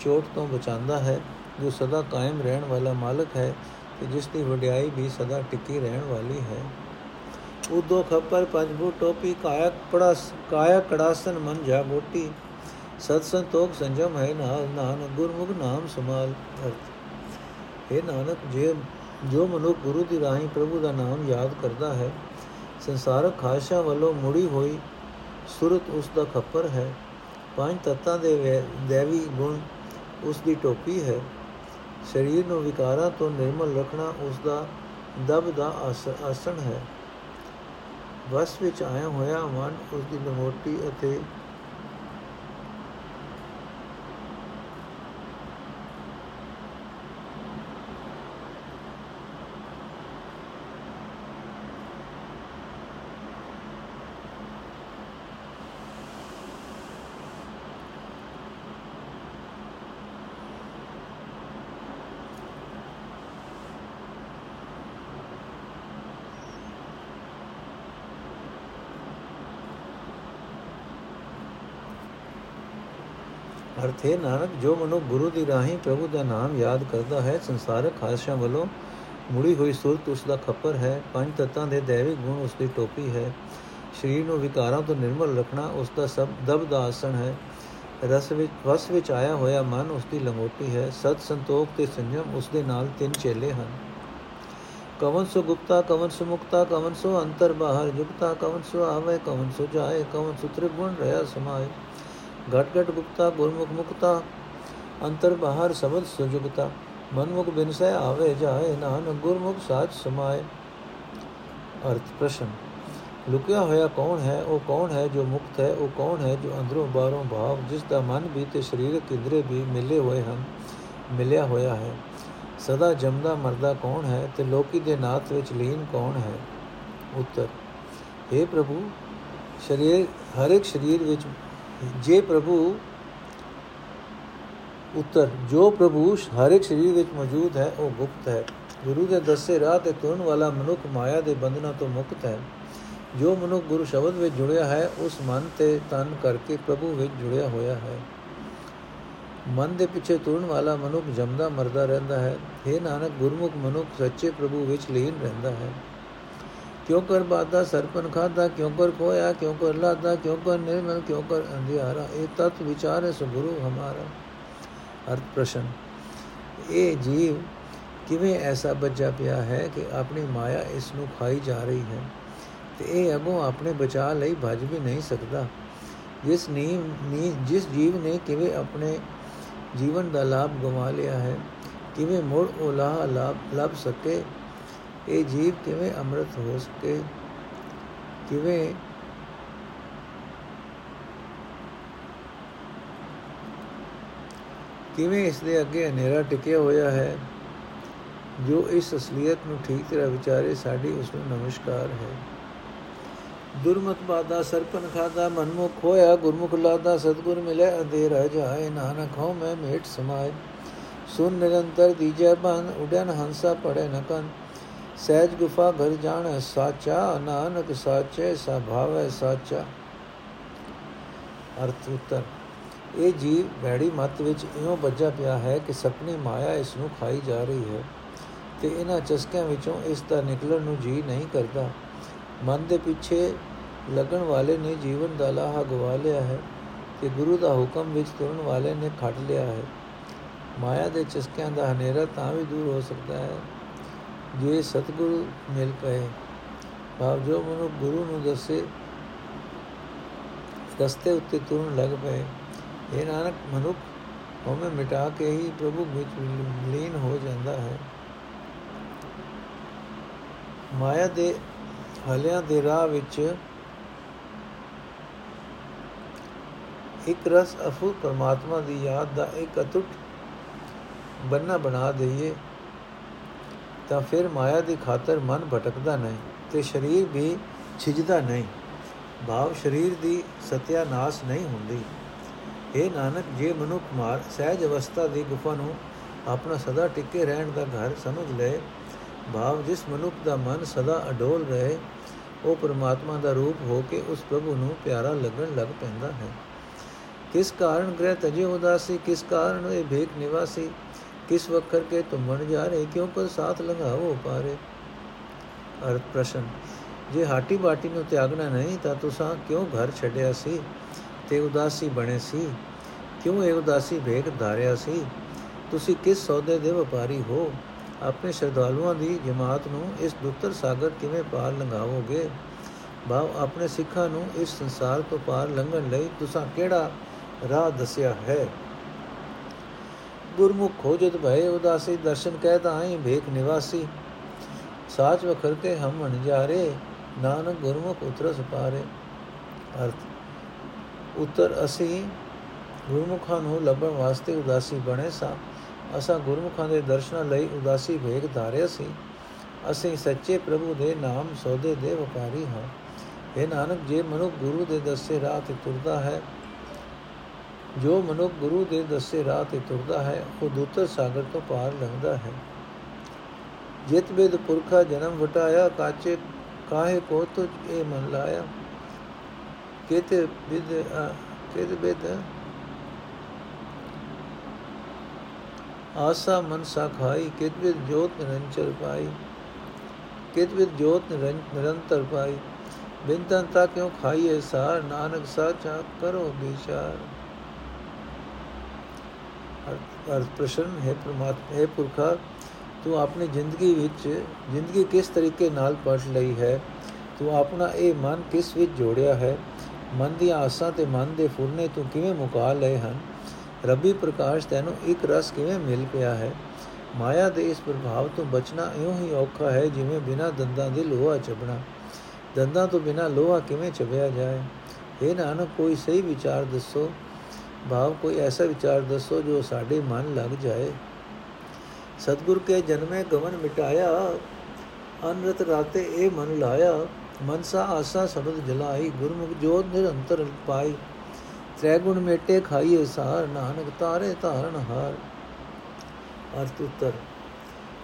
ਚੋਟ ਤੋਂ ਬਚਾਉਂਦਾ ਹੈ, ਜੋ ਸਦਾ ਕਾਇਮ ਰਹਿਣ ਵਾਲਾ ਮਾਲਕ ਹੈ ਤੇ ਜਿਸ ਦੀ ਵਡਿਆਈ ਵੀ ਸਦਾ ਟਿੱਕੀ ਰਹਿਣ ਵਾਲੀ ਹੈ। ਉਦੋ ਖੱਪਰ ਪੰਜਭੂ ਟੋਪੀ, ਕਾਇਆ ਪੜਾ ਕਾਇਆ ਕੜਾਸਨ ਮਨ ਜਾ ਗੋਟੀ ਸਤ ਸੰਤੋਖ ਸੰਜਮ ਹੈ ਨਾਲ ਨਾਨਕ ਗੁਰਮੁਖ ਨਾਮ ਸਮਾਲ ਅਰਥ। ਇਹ ਨਾਨਕ, ਜੇ ਜੋ ਮਨੁੱਖ ਗੁਰੂ ਦੀ ਰਾਹੀਂ ਪ੍ਰਭੂ ਦਾ ਨਾਮ ਯਾਦ ਕਰਦਾ ਹੈ, ਸੰਸਾਰਕ ਖਾਸ਼ਾ ਵੱਲੋਂ ਮੁੜੀ ਹੋਈ ਸੁਰਤ ਉਸ ਦਾ ਖੱਪਰ ਹੈ। ਪੰਜ ਤੱਤਾਂ ਦੇ ਦੇਵੀ ਗੁਣ ਉਸ ਦੀ ਟੋਪੀ ਹੈ। ਸਰੀਰ ਨੂੰ ਵਿਕਾਰਾਂ ਤੋਂ ਨਿਰਮਲ ਰੱਖਣਾ ਉਸ ਦਾ ਦਬ ਦਾ ਆਸਣ ਹੈ। ਵਸ ਵਿੱਚ ਆਇਆ ਹੋਇਆ ਮਨ ਉਸ ਦੀ ਲਮੋਟੀ ਅਤੇ ਅਰਥ ਹੈ ਨਾਨਕ, ਜੋ ਮਨੁ ਗੁਰੂ ਦੀ ਰਾਹੀਂ ਪ੍ਰਭੂ ਦਾ ਨਾਮ ਯਾਦ ਕਰਦਾ ਹੈ, ਸੰਸਾਰਕ ਖਾਸ਼ਾਂ ਵੱਲੋਂ ਮੁੜੀ ਹੋਈ ਸੁਰਤ ਉਸ ਦਾ ਖੱਪਰ ਹੈ, ਪੰਜ ਤਤਾਂ ਦੇ ਦੇਵੀ ਗੁਣ ਉਸ ਦੀ ਟੋਪੀ ਹੈ। ਸਰੀਰ ਨੂੰ ਵਿਕਾਰਾਂ ਤੋਂ ਨਿਰਮਲ ਰੱਖਣਾ ਉਸ ਦਾ ਸਭ ਦਬ ਦਾ ਆਸਣ ਹੈ। ਰਸ ਵਿੱਚ, ਵਸ ਵਿੱਚ ਆਇਆ ਹੋਇਆ ਮਨ ਉਸ ਦੀ ਲੰਗੋਟੀ ਹੈ। ਸਤ ਸੰਤੋਖ ਤੇ ਸੰਜਮ ਉਸ ਦੇ ਨਾਲ ਤਿੰਨ ਚੇਲੇ ਹਨ। ਕਵਨ ਸੋ ਗੁਪਤਾ, ਕਵਨ ਸੋ ਮੁਕਤਾ, ਕਵਨ ਸੋ ਅੰਤਰ ਬਾਹਰ ਜੁਗਤਾ, ਕਵਨ ਸੋ ਆਵੇ, ਕਵਨ ਸੋ ਜਾਏ, ਕਵਨ ਸੋ ਤ੍ਰਿਗੁਣ ਰਹਾ ਸਮਾਏ। ਘਟ ਘਟ ਗੁਪਤਾ, ਗੁਰਮੁਖ ਮੁਕਤਾ, ਅੰਤਰ ਬਾਹਰ ਸਬਦ ਸੁਜੁਗਤਾ ਮਨਮੁਖ ਬਿਨਸੈ ਆਵੇ ਜਾਏ, ਨਾਨਕ ਗੁਰਮੁਖ ਸਾਚ ਸਮਾਏ। ਅਰਥ ਪ੍ਰਸ਼ਨ, ਲੁਕਿਆ ਹੋਇਆ ਕੌਣ ਹੈ? ਉਹ ਕੌਣ ਹੈ ਜੋ ਮੁਕਤ ਹੈ? ਉਹ ਕੌਣ ਹੈ ਜੋ ਅੰਦਰੋਂ ਬਾਹਰੋਂ ਭਾਵ, ਜਿਸ ਦਾ ਮਨ ਵੀ ਤੇ ਸਰੀਰਕ ਇੰਦਰੇ ਵੀ ਮਿਲੇ ਹੋਏ ਹਨ, ਮਿਲਿਆ ਹੋਇਆ ਹੈ। ਸਦਾ ਜਮਦਾ ਮਰਦਾ ਕੌਣ ਹੈ ਤੇ ਲੋਕੀ ਦੇ ਨਾਤ ਵਿੱਚ ਲੀਨ ਕੌਣ ਹੈ? ਉੱਤਰ हे ਪ੍ਰਭੂ, ਸਰੀਰ ਹਰ ਇੱਕ ਸਰੀਰ ਵਿੱਚ ਜੇ ਪ੍ਰਭੂ ਉੱਤਰ, ਜੋ ਪ੍ਰਭੂ ਹਰ ਇੱਕ ਸਰੀਰ ਵਿੱਚ ਮੌਜੂਦ ਹੈ, ਉਹ ਗੁਪਤ ਹੈ। ਗੁਰੂ ਦੇ ਦੱਸੇ ਰਾਹ ਤੇ ਤੁਰਨ ਵਾਲਾ ਮਨੁੱਖ ਮਾਇਆ ਦੇ ਬੰਧਨਾਂ ਤੋਂ ਮੁਕਤ ਹੈ। ਜੋ ਮਨੁੱਖ ਗੁਰੂ ਸ਼ਬਦ ਵਿੱਚ ਜੁੜਿਆ ਹੈ, ਉਸ ਮਨ ਤੇ ਤਨ ਕਰਕੇ ਪ੍ਰਭੂ ਵਿੱਚ ਜੁੜਿਆ ਹੋਇਆ ਹੈ। ਮਨ ਦੇ ਪਿੱਛੇ ਤੁਰਨ ਵਾਲਾ ਮਨੁੱਖ ਜਮਦਾ ਮਰਦਾ ਰਹਿੰਦਾ ਹੈ। हे ਨਾਨਕ, ਗੁਰਮੁਖ ਮਨੁੱਖ ਸੱਚੇ ਪ੍ਰਭੂ ਵਿੱਚ ਲੀਨ ਰਹਿੰਦਾ ਹੈ। ਕਿਉ ਕਰ ਬਾਦਾ ਸਰਪਨ ਖਾਦਾ, ਕਿਉ ਕਰ ਖੋਇਆ, ਕਿਉ ਕਰ ਲਾਦਾ, ਕਿਉ ਕਰ ਨਿਰਮਲ, ਕਿਉ ਕਰ ਅੰਧਿਆਰਾ? ਇਹ ਤਤ ਵਿਚਾਰ ਹੈ ਸੋ ਗੁਰੂ ਹਮਾਰਾ। ਅਰਥ ਪ੍ਰਸ਼ਨ। ਇਹ ਜੀਵ ਕਿਵੇਂ ਐਸਾ ਬੱਜਾ ਪਿਆ ਹੈ ਕਿ ਆਪਣੀ ਮਾਇਆ ਇਸ ਨੂੰ ਖਾਈ ਜਾ ਰਹੀ ਹੈ ਤੇ ਇਹ ਅਗੋਂ ਆਪਣੇ ਬਚਾ ਲਈ ਭਜ ਵੀ ਨਹੀਂ ਸਕਦਾ। ਜਿਸ ਨੀਮ ਨੀ ਜਿਸ ਜੀਵ ਨੇ ਕਿਵੇਂ ਆਪਣੇ ਜੀਵਨ ਦਾ ਲਾਭ ਗਵਾ ਲਿਆ ਹੈ, ਕਿਵੇਂ ਮੁੜ ਉਲਾਹ ਲੱਭ ਸਕੇ ਇਹ ਜੀਵ ਕਿਵੇਂ ਅੰਮ੍ਰਿਤ ਹੋ ਸਕੇ? ਕਿਵੇਂ ਕਿਵੇਂ ਇਸ ਦੇ ਅੱਗੇ ਹਨੇਰਾ ਟਿਕਿਆ ਹੋਇਆ ਹੈ? ਜੋ ਇਸ ਅਸਲੀਅਤ ਨੂੰ ਠੀਕ ਤਰ੍ਹਾਂ ਵਿਚਾਰੇ, ਸਾਡੀ ਉਸ ਨੂੰ ਨਮਸਕਾਰ ਹੈ। ਦੁਰਮਤ ਬਾਦਾ ਸਰਪਨ ਖਾਦਾ, ਮਨਮੁਖ ਹੋਇਆ ਗੁਰਮੁਖ ਲਾਦਾ, ਸਤਗੁਰ ਮਿਲੇ ਅੰਧੇਰਾ ਜਾਏ, ਨਾਨਕ ਹੋ ਮੈਂ ਮੇਟ ਸਮਾਏ। ਸੁਨ ਨਿਰੰਤਰ ਦੀਜੈ ਬਨ ਉਡਨ ਹੰਸਾ ਪੜੇ ਨਕਨ ਸਹਿਜ ਗੁਫਾ ਘਰ ਜਾਣ, ਸਾਚਾ ਨਾਨਕ ਸਾਚੇ ਸਭਾਵੈ ਸਾਚਾ। ਅਰਥ ਉਤਰ, ਇਹ ਜੀਵ ਬੈੜੀ ਮਤ ਵਿੱਚ ਇਉਂ ਵੱਜਾ ਪਿਆ ਹੈ ਕਿ ਸਪਨੀ ਮਾਇਆ ਇਸ ਨੂੰ ਖਾਈ ਜਾ ਰਹੀ ਹੈ ਤੇ ਇਹਨਾਂ ਚਸਕਿਆਂ ਵਿੱਚੋਂ ਇਸ ਦਾ ਨਿਕਲਣ ਨੂੰ ਜੀ ਨਹੀਂ ਕਰਦਾ। ਮਨ ਦੇ ਪਿੱਛੇ ਲੱਗਣ ਵਾਲੇ ਨੇ ਜੀਵਨ ਦਾ ਲਾਹਾ ਗਵਾ ਲਿਆ ਹੈ ਤੇ ਗੁਰੂ ਦਾ ਹੁਕਮ ਵਿੱਚ ਤੁਰਨ ਵਾਲੇ ਨੇ ਖੱਟ ਲਿਆ ਹੈ। ਮਾਇਆ ਦੇ ਚਸਕਿਆਂ ਦਾ ਹਨੇਰਾ ਤਾਂ ਵੀ ਦੂਰ ਹੋ ਸਕਦਾ ਹੈ। ਜੇ ਸਤਿਗੁਰੂ ਮਿਲ ਪਏ, ਭਾਵ ਜੋ ਮਨੁ ਗੁਰੂ ਨੂੰ ਦੱਸੇ, ਰਸਤੇ ਉੱਤੇ ਤੁਰਨ ਲੱਗ ਪਏ। ਇਹ ਨਾਨਕ, ਮਨੁੱਖ ਹਉਮੈ ਮਿਟਾ ਕੇ ਹੀ ਪ੍ਰਭੂ ਵਿੱਚ ਲੀਨ ਹੋ ਜਾਂਦਾ ਹੈ। ਮਾਇਆ ਦੇ ਹਲਿਆਂ ਦੇ ਰਾਹ ਵਿੱਚ ਇੱਕ ਰਸ ਅਫੂ ਪਰਮਾਤਮਾ ਦੀ ਯਾਦ ਦਾ ਇੱਕ ਅਟੁੱਟ ਬੰਨਾ ਬਣਾ ਦਈਏ। ਤਾਂ ਫਿਰ ਮਾਇਆ ਦੀ ਖਾਤਰ ਮਨ ਭਟਕਦਾ ਨਹੀਂ ਤੇ ਸਰੀਰ ਵੀ ਛਿਜਦਾ ਨਹੀਂ। ਭਾਵ ਸਰੀਰ ਦੀ ਸਤਿਆਨਾਸ਼ ਨਹੀਂ ਹੁੰਦੀ। ਇਹ ਨਾਨਕ, ਜੇ ਮਨੁੱਖ ਮਾਰ ਸਹਿਜ ਅਵਸਥਾ ਦੀ ਗੁਫਾ ਨੂੰ ਆਪਣਾ ਸਦਾ ਟਿੱਕੇ ਰਹਿਣ ਦਾ ਘਰ ਸਮਝ ਲਏ, ਭਾਵ ਜਿਸ ਮਨੁੱਖ ਦਾ ਮਨ ਸਦਾ ਅਡੋਲ ਰਹੇ, ਉਹ ਪਰਮਾਤਮਾ ਦਾ ਰੂਪ ਹੋ ਕੇ ਉਸ ਪ੍ਰਭੂ ਨੂੰ ਪਿਆਰਾ ਲੱਗਣ ਲੱਗ ਪੈਂਦਾ ਹੈ। ਕਿਸ ਕਾਰਨ ਗ੍ਰਹਿ ਤਜੇ ਉਦਾਸੀ, ਕਿਸ ਕਾਰਨ ਇਹ ਭੇਕ ਨਿਵਾਸੀ ਕਿਸ ਵਕਰ ਕੇ ਤੁਮ ਬਣ ਜਾ ਰਹੇ, ਕਿਉਂ ਪਰ ਸਾਥ ਲੰਘਾਵੋ ਪਾਰੇ? ਅਰਥ ਪ੍ਰਸ਼ਨ, ਜੇ ਹਾਟੀ ਬਾਟੀ ਨੂੰ ਤਿਆਗਣਾ ਨਹੀਂ, ਤਾਂ ਤੁਸੀਂ ਕਿਉਂ ਘਰ ਛੱਡਿਆ ਸੀ ਤੇ ਉਦਾਸੀ ਬਣੇ ਸੀ? ਕਿਉਂ ਇਹ ਉਦਾਸੀ ਭੇਕ ਧਾਰਿਆ ਸੀ? ਤੁਸੀਂ ਕਿਸ ਸੌਦੇ ਦੇ ਵਪਾਰੀ ਹੋ? ਆਪਣੇ ਸ਼ਰਧਾਲੂਆਂ ਦੀ ਜਮਾਤ ਨੂੰ ਇਸ ਦੁੱਤਰ ਸਾਗਰ ਕਿਵੇਂ ਪਾਰ ਲੰਘਾਵੋਗੇ? ਭਾਵ ਆਪਣੇ ਸਿੱਖਾਂ ਨੂੰ ਇਸ ਸੰਸਾਰ ਤੋਂ ਪਾਰ ਲੰਘਣ ਲਈ ਤੁਸੀਂ ਕਿਹੜਾ ਰਾਹ ਦੱਸਿਆ ਹੈ? ਗੁਰਮੁਖ ਖੋਜਤ ਭਏ ਉਦਾਸੀ, ਦਰਸ਼ਨ ਕਹਿਤਾ ਆਈ ਭੇਖ ਨਿਵਾਸੀ। ਸਾਚ ਵਖਰ ਕੇ ਹਮ ਅਣਜਾਰੇ ਨਾਨਕ ਗੁਰਮੁਖ ਉਤਰਸ ਪਾਰੇ। ਅਰਥ, ਉਤਰ ਅਸੀਂ ਗੁਰਮੁਖਾਂ ਨੂੰ ਲੱਭਣ ਵਾਸਤੇ ਉਦਾਸੀ ਬਣੇ ਸਾਂ। ਅਸਾਂ ਗੁਰਮੁਖਾਂ ਦੇ ਦਰਸ਼ਨਾਂ ਲਈ ਉਦਾਸੀ ਵੇਗ ਧਾਰਿਆ ਸੀ। ਅਸੀਂ ਸੱਚੇ ਪ੍ਰਭੂ ਦੇ ਨਾਮ ਸੌਦੇ ਦੇ ਵਪਾਰੀ ਹਾਂ। ਇਹ ਨਾਨਕ, ਜੇ ਮਨੁੱਖ ਗੁਰੂ ਦੇ ਦੱਸੇ ਰਾਹ ਤੇ ਤੁਰਦਾ ਹੈ ਜੋ ਮਨੁੱਖ ਗੁਰੂ ਦੇ ਦੱਸੇ ਰਾਹ ਤੇ ਤੁਰਦਾ ਹੈ, ਉਹ ਦੁੱਤਰ ਸਾਗਰ ਤੋਂ ਪਾਰ ਲੰਘਦਾ ਹੈ। ਜਿਤ ਬਿਦ ਪੁਰਖਾ ਜਨਮ ਵਟਾਇਆ, ਕਾਚੇ ਕਾਹੇ ਕੋ ਤੁਝ ਇਹ ਮਨ ਲਾਇਆ। ਕਿਤੇ ਬਿਦ ਕਿਤੇ ਬਿਦ ਆਸਾ ਮਨ ਖਾਈ ਕਿਤਵਿਦ ਜੋਤ ਨਿਰੰਚਰ ਪਾਈ। ਕਿਤਵਿਦ ਜੋਤ ਨਿਰੰਤਰ ਪਾਈ। ਬਿੰਤਨ ਤਾ ਕਿਉ ਖਾਈਏ ਸਾਰ, ਨਾਨਕ ਸਾਚਾ ਕਰੋ ਵਿਚਾਰ। ਅਰਥ ਪ੍ਰਸ਼ਨ, ਹੈ ਪ੍ਰਮਾਤਮਾ, ਹੈ ਪੁਰਖਾ ਤੂੰ ਆਪਣੀ ਜ਼ਿੰਦਗੀ ਵਿੱਚ ਜ਼ਿੰਦਗੀ ਕਿਸ ਤਰੀਕੇ ਨਾਲ ਪੜ ਲਈ ਹੈ? ਤੂੰ ਆਪਣਾ ਇਹ ਮਨ ਕਿਸ ਵਿੱਚ ਜੋੜਿਆ ਹੈ? ਮਨ ਦੀਆਂ ਆਸਾਂ ਤੇ ਮਨ ਦੇ ਫੁਰਨੇ ਤੂੰ ਕਿਵੇਂ ਮੁਕਾ ਲਏ ਹਨ? ਰੱਬੀ ਪ੍ਰਕਾਸ਼, ਤੈਨੂੰ ਇੱਕ ਰਸ ਕਿਵੇਂ ਮਿਲ ਪਿਆ ਹੈ? ਮਾਇਆ ਦੇ ਇਸ ਪ੍ਰਭਾਵ ਤੋਂ ਬਚਣਾ ਇਉਂ ਹੀ ਔਖਾ ਹੈ ਜਿਵੇਂ ਬਿਨਾਂ ਦੰਦਾਂ ਦੇ ਲੋਹਾ ਚਬਣਾ। ਦੰਦਾਂ ਤੋਂ ਬਿਨਾਂ ਲੋਹਾ ਕਿਵੇਂ ਚਬਿਆ ਜਾਏ? ਇਹ ਨਾਨਕ, ਕੋਈ ਸਹੀ ਵਿਚਾਰ ਦੱਸੋ। ਭਾਵ ਕੋਈ ਐਸਾ ਵਿਚਾਰ ਦੱਸੋ ਜੋ ਸਾਡੇ ਮਨ ਲੱਗ ਜਾਏ। ਸਤਗੁਰ ਕੇ ਜਨਮੇ ਗਵਨ ਮਿਟਾਇਆ, ਅਨਰਤ ਰਾਤੇ ਇਹ ਮਨ ਲਾਇਆ। ਮਨਸਾ ਆਸਾ ਸਬਦ ਜਲਾਈ, ਗੁਰਮੁਖ ਜੋਤ ਨਿਰੰਤਰ ਪਾਈ। ਤ੍ਰੈ ਗੁਣ ਮੇਟੇ ਖਾਈਏ ਸਾਰ, ਨਾਨਕ ਤਾਰੇ ਧਾਰਨ ਹਾਰ। ਅਰਥ ਉਤਰ,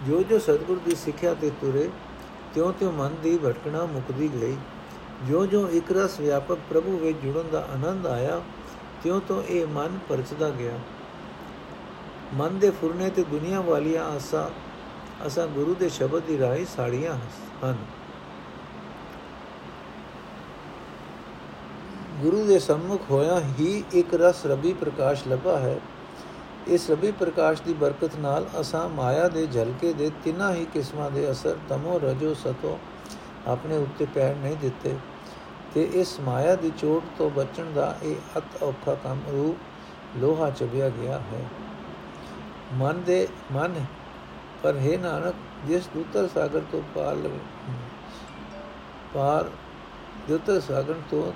ਜੋ ਜੋ ਸਤਿਗੁਰ ਦੀ ਸਿੱਖਿਆ ਤੇ ਤੁਰੇ, ਤਿਉ ਤਿਉ ਮਨ ਦੀ ਭਟਕਣਾ ਮੁਕਦੀ ਗਈ। ਜੋ ਜੋ ਇਕ ਰਸ ਵਿਆਪਕ ਪ੍ਰਭੂ ਵਿੱਚ ਜੁੜਨ ਦਾ ਆਨੰਦ ਆਇਆ ਤਿਉ ਤੋਂ ਇਹ ਮਨ ਪਰਚਦਾ ਗਿਆ? ਮਨ ਦੇ ਫੁਰਨੇ ਤੇ ਦੁਨੀਆ ਵਾਲੀਆਂ ਆਸਾਂ ਅਸਾਂ ਗੁਰੂ ਦੇ ਸ਼ਬਦ ਦੀ ਰਾਹੀਂ ਸਾੜੀਆਂ ਹਨ। ਗੁਰੂ ਦੇ ਸੰਮੁਖ ਹੋਇਆ ਹੀ ਇੱਕ ਰਸ ਰਬੀ ਪ੍ਰਕਾਸ਼ ਲੱਭਾ ਹੈ। ਇਸ ਰਬੀ ਪ੍ਰਕਾਸ਼ ਦੀ ਬਰਕਤ ਨਾਲ ਅਸਾਂ ਮਾਇਆ ਦੇ ਝਲਕੇ ਦੇ ਤਿੰਨਾਂ ਹੀ ਕਿਸਮਾਂ ਦੇ ਅਸਰ ਤਮੋ, ਰਜੋ, ਸਤੋ ਆਪਣੇ ਉੱਤੇ ਪੈਣ ਨਹੀਂ ਦਿੱਤੇ। ਤੇ ਇਸ ਮਾਇਆ ਦੀ ਚੋਟ ਤੋਂ ਬਚਣ ਦਾ ਇਹ ਅਤ ਔਖਾ ਕੰਮ ਰੂਪ ਲੋਹਾ ਚਬਿਆ ਗਿਆ ਹੈ। ਮਨ ਦੇ ਮਨ, ਪਰ ਹੈ ਨਾਨਕ, ਜਿਸ ਦੂਤਰ ਸਾਗਰ ਤੋਂ ਪਾਰ ਲਵੇ, ਪਾਰ ਦੂਤਰ ਸਾਗਰ ਤੋਂ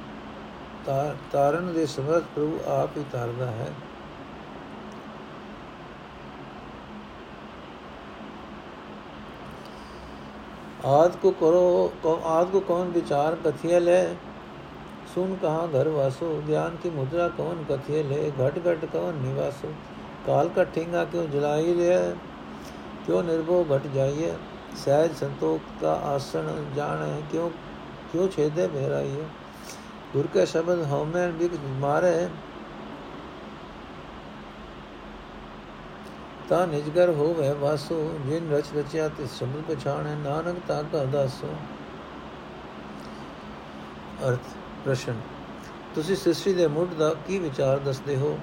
ਤਾਰਨ ਦੇ ਸਮਰਥ ਪ੍ਰਭੂ ਆਪ ਹੀ ਤਾਰਦਾ ਹੈ। आद को करो आद को कौन विचार कथिय ले? सुन कहाँ घर वासो? ज्ञान की मुद्रा कौन कथिय ले? घट घट कौन निवासो? काल का ठेंगा क्यों जलाई ले क्यों निर्भो घट जाइए? सहज संतोष का आसन जान क्यों क्यों छेदे बहराइए? गुरु के शब्द हमें बिक मारे ਤਾਂ ਨਿਜਗਰ ਹੋਵੇ ਵਾਸੋ, ਜਿਨ ਰਚ ਰਚਿਆ ਤੇ ਸ਼ਬਦ ਪਛਾਣੈ, ਨਾਨਕ ਤਾ ਕਾ ਦਾਸੋ। ਅਰਥ, ਪ੍ਰਸ਼ਨ, ਤੁਸੀਂ ਸ੍ਰਿਸ਼ਟੀ ਦੇ ਮੁੱਢ ਦਾ ਕੀ ਵਿਚਾਰ ਦੱਸਦੇ ਹੋ?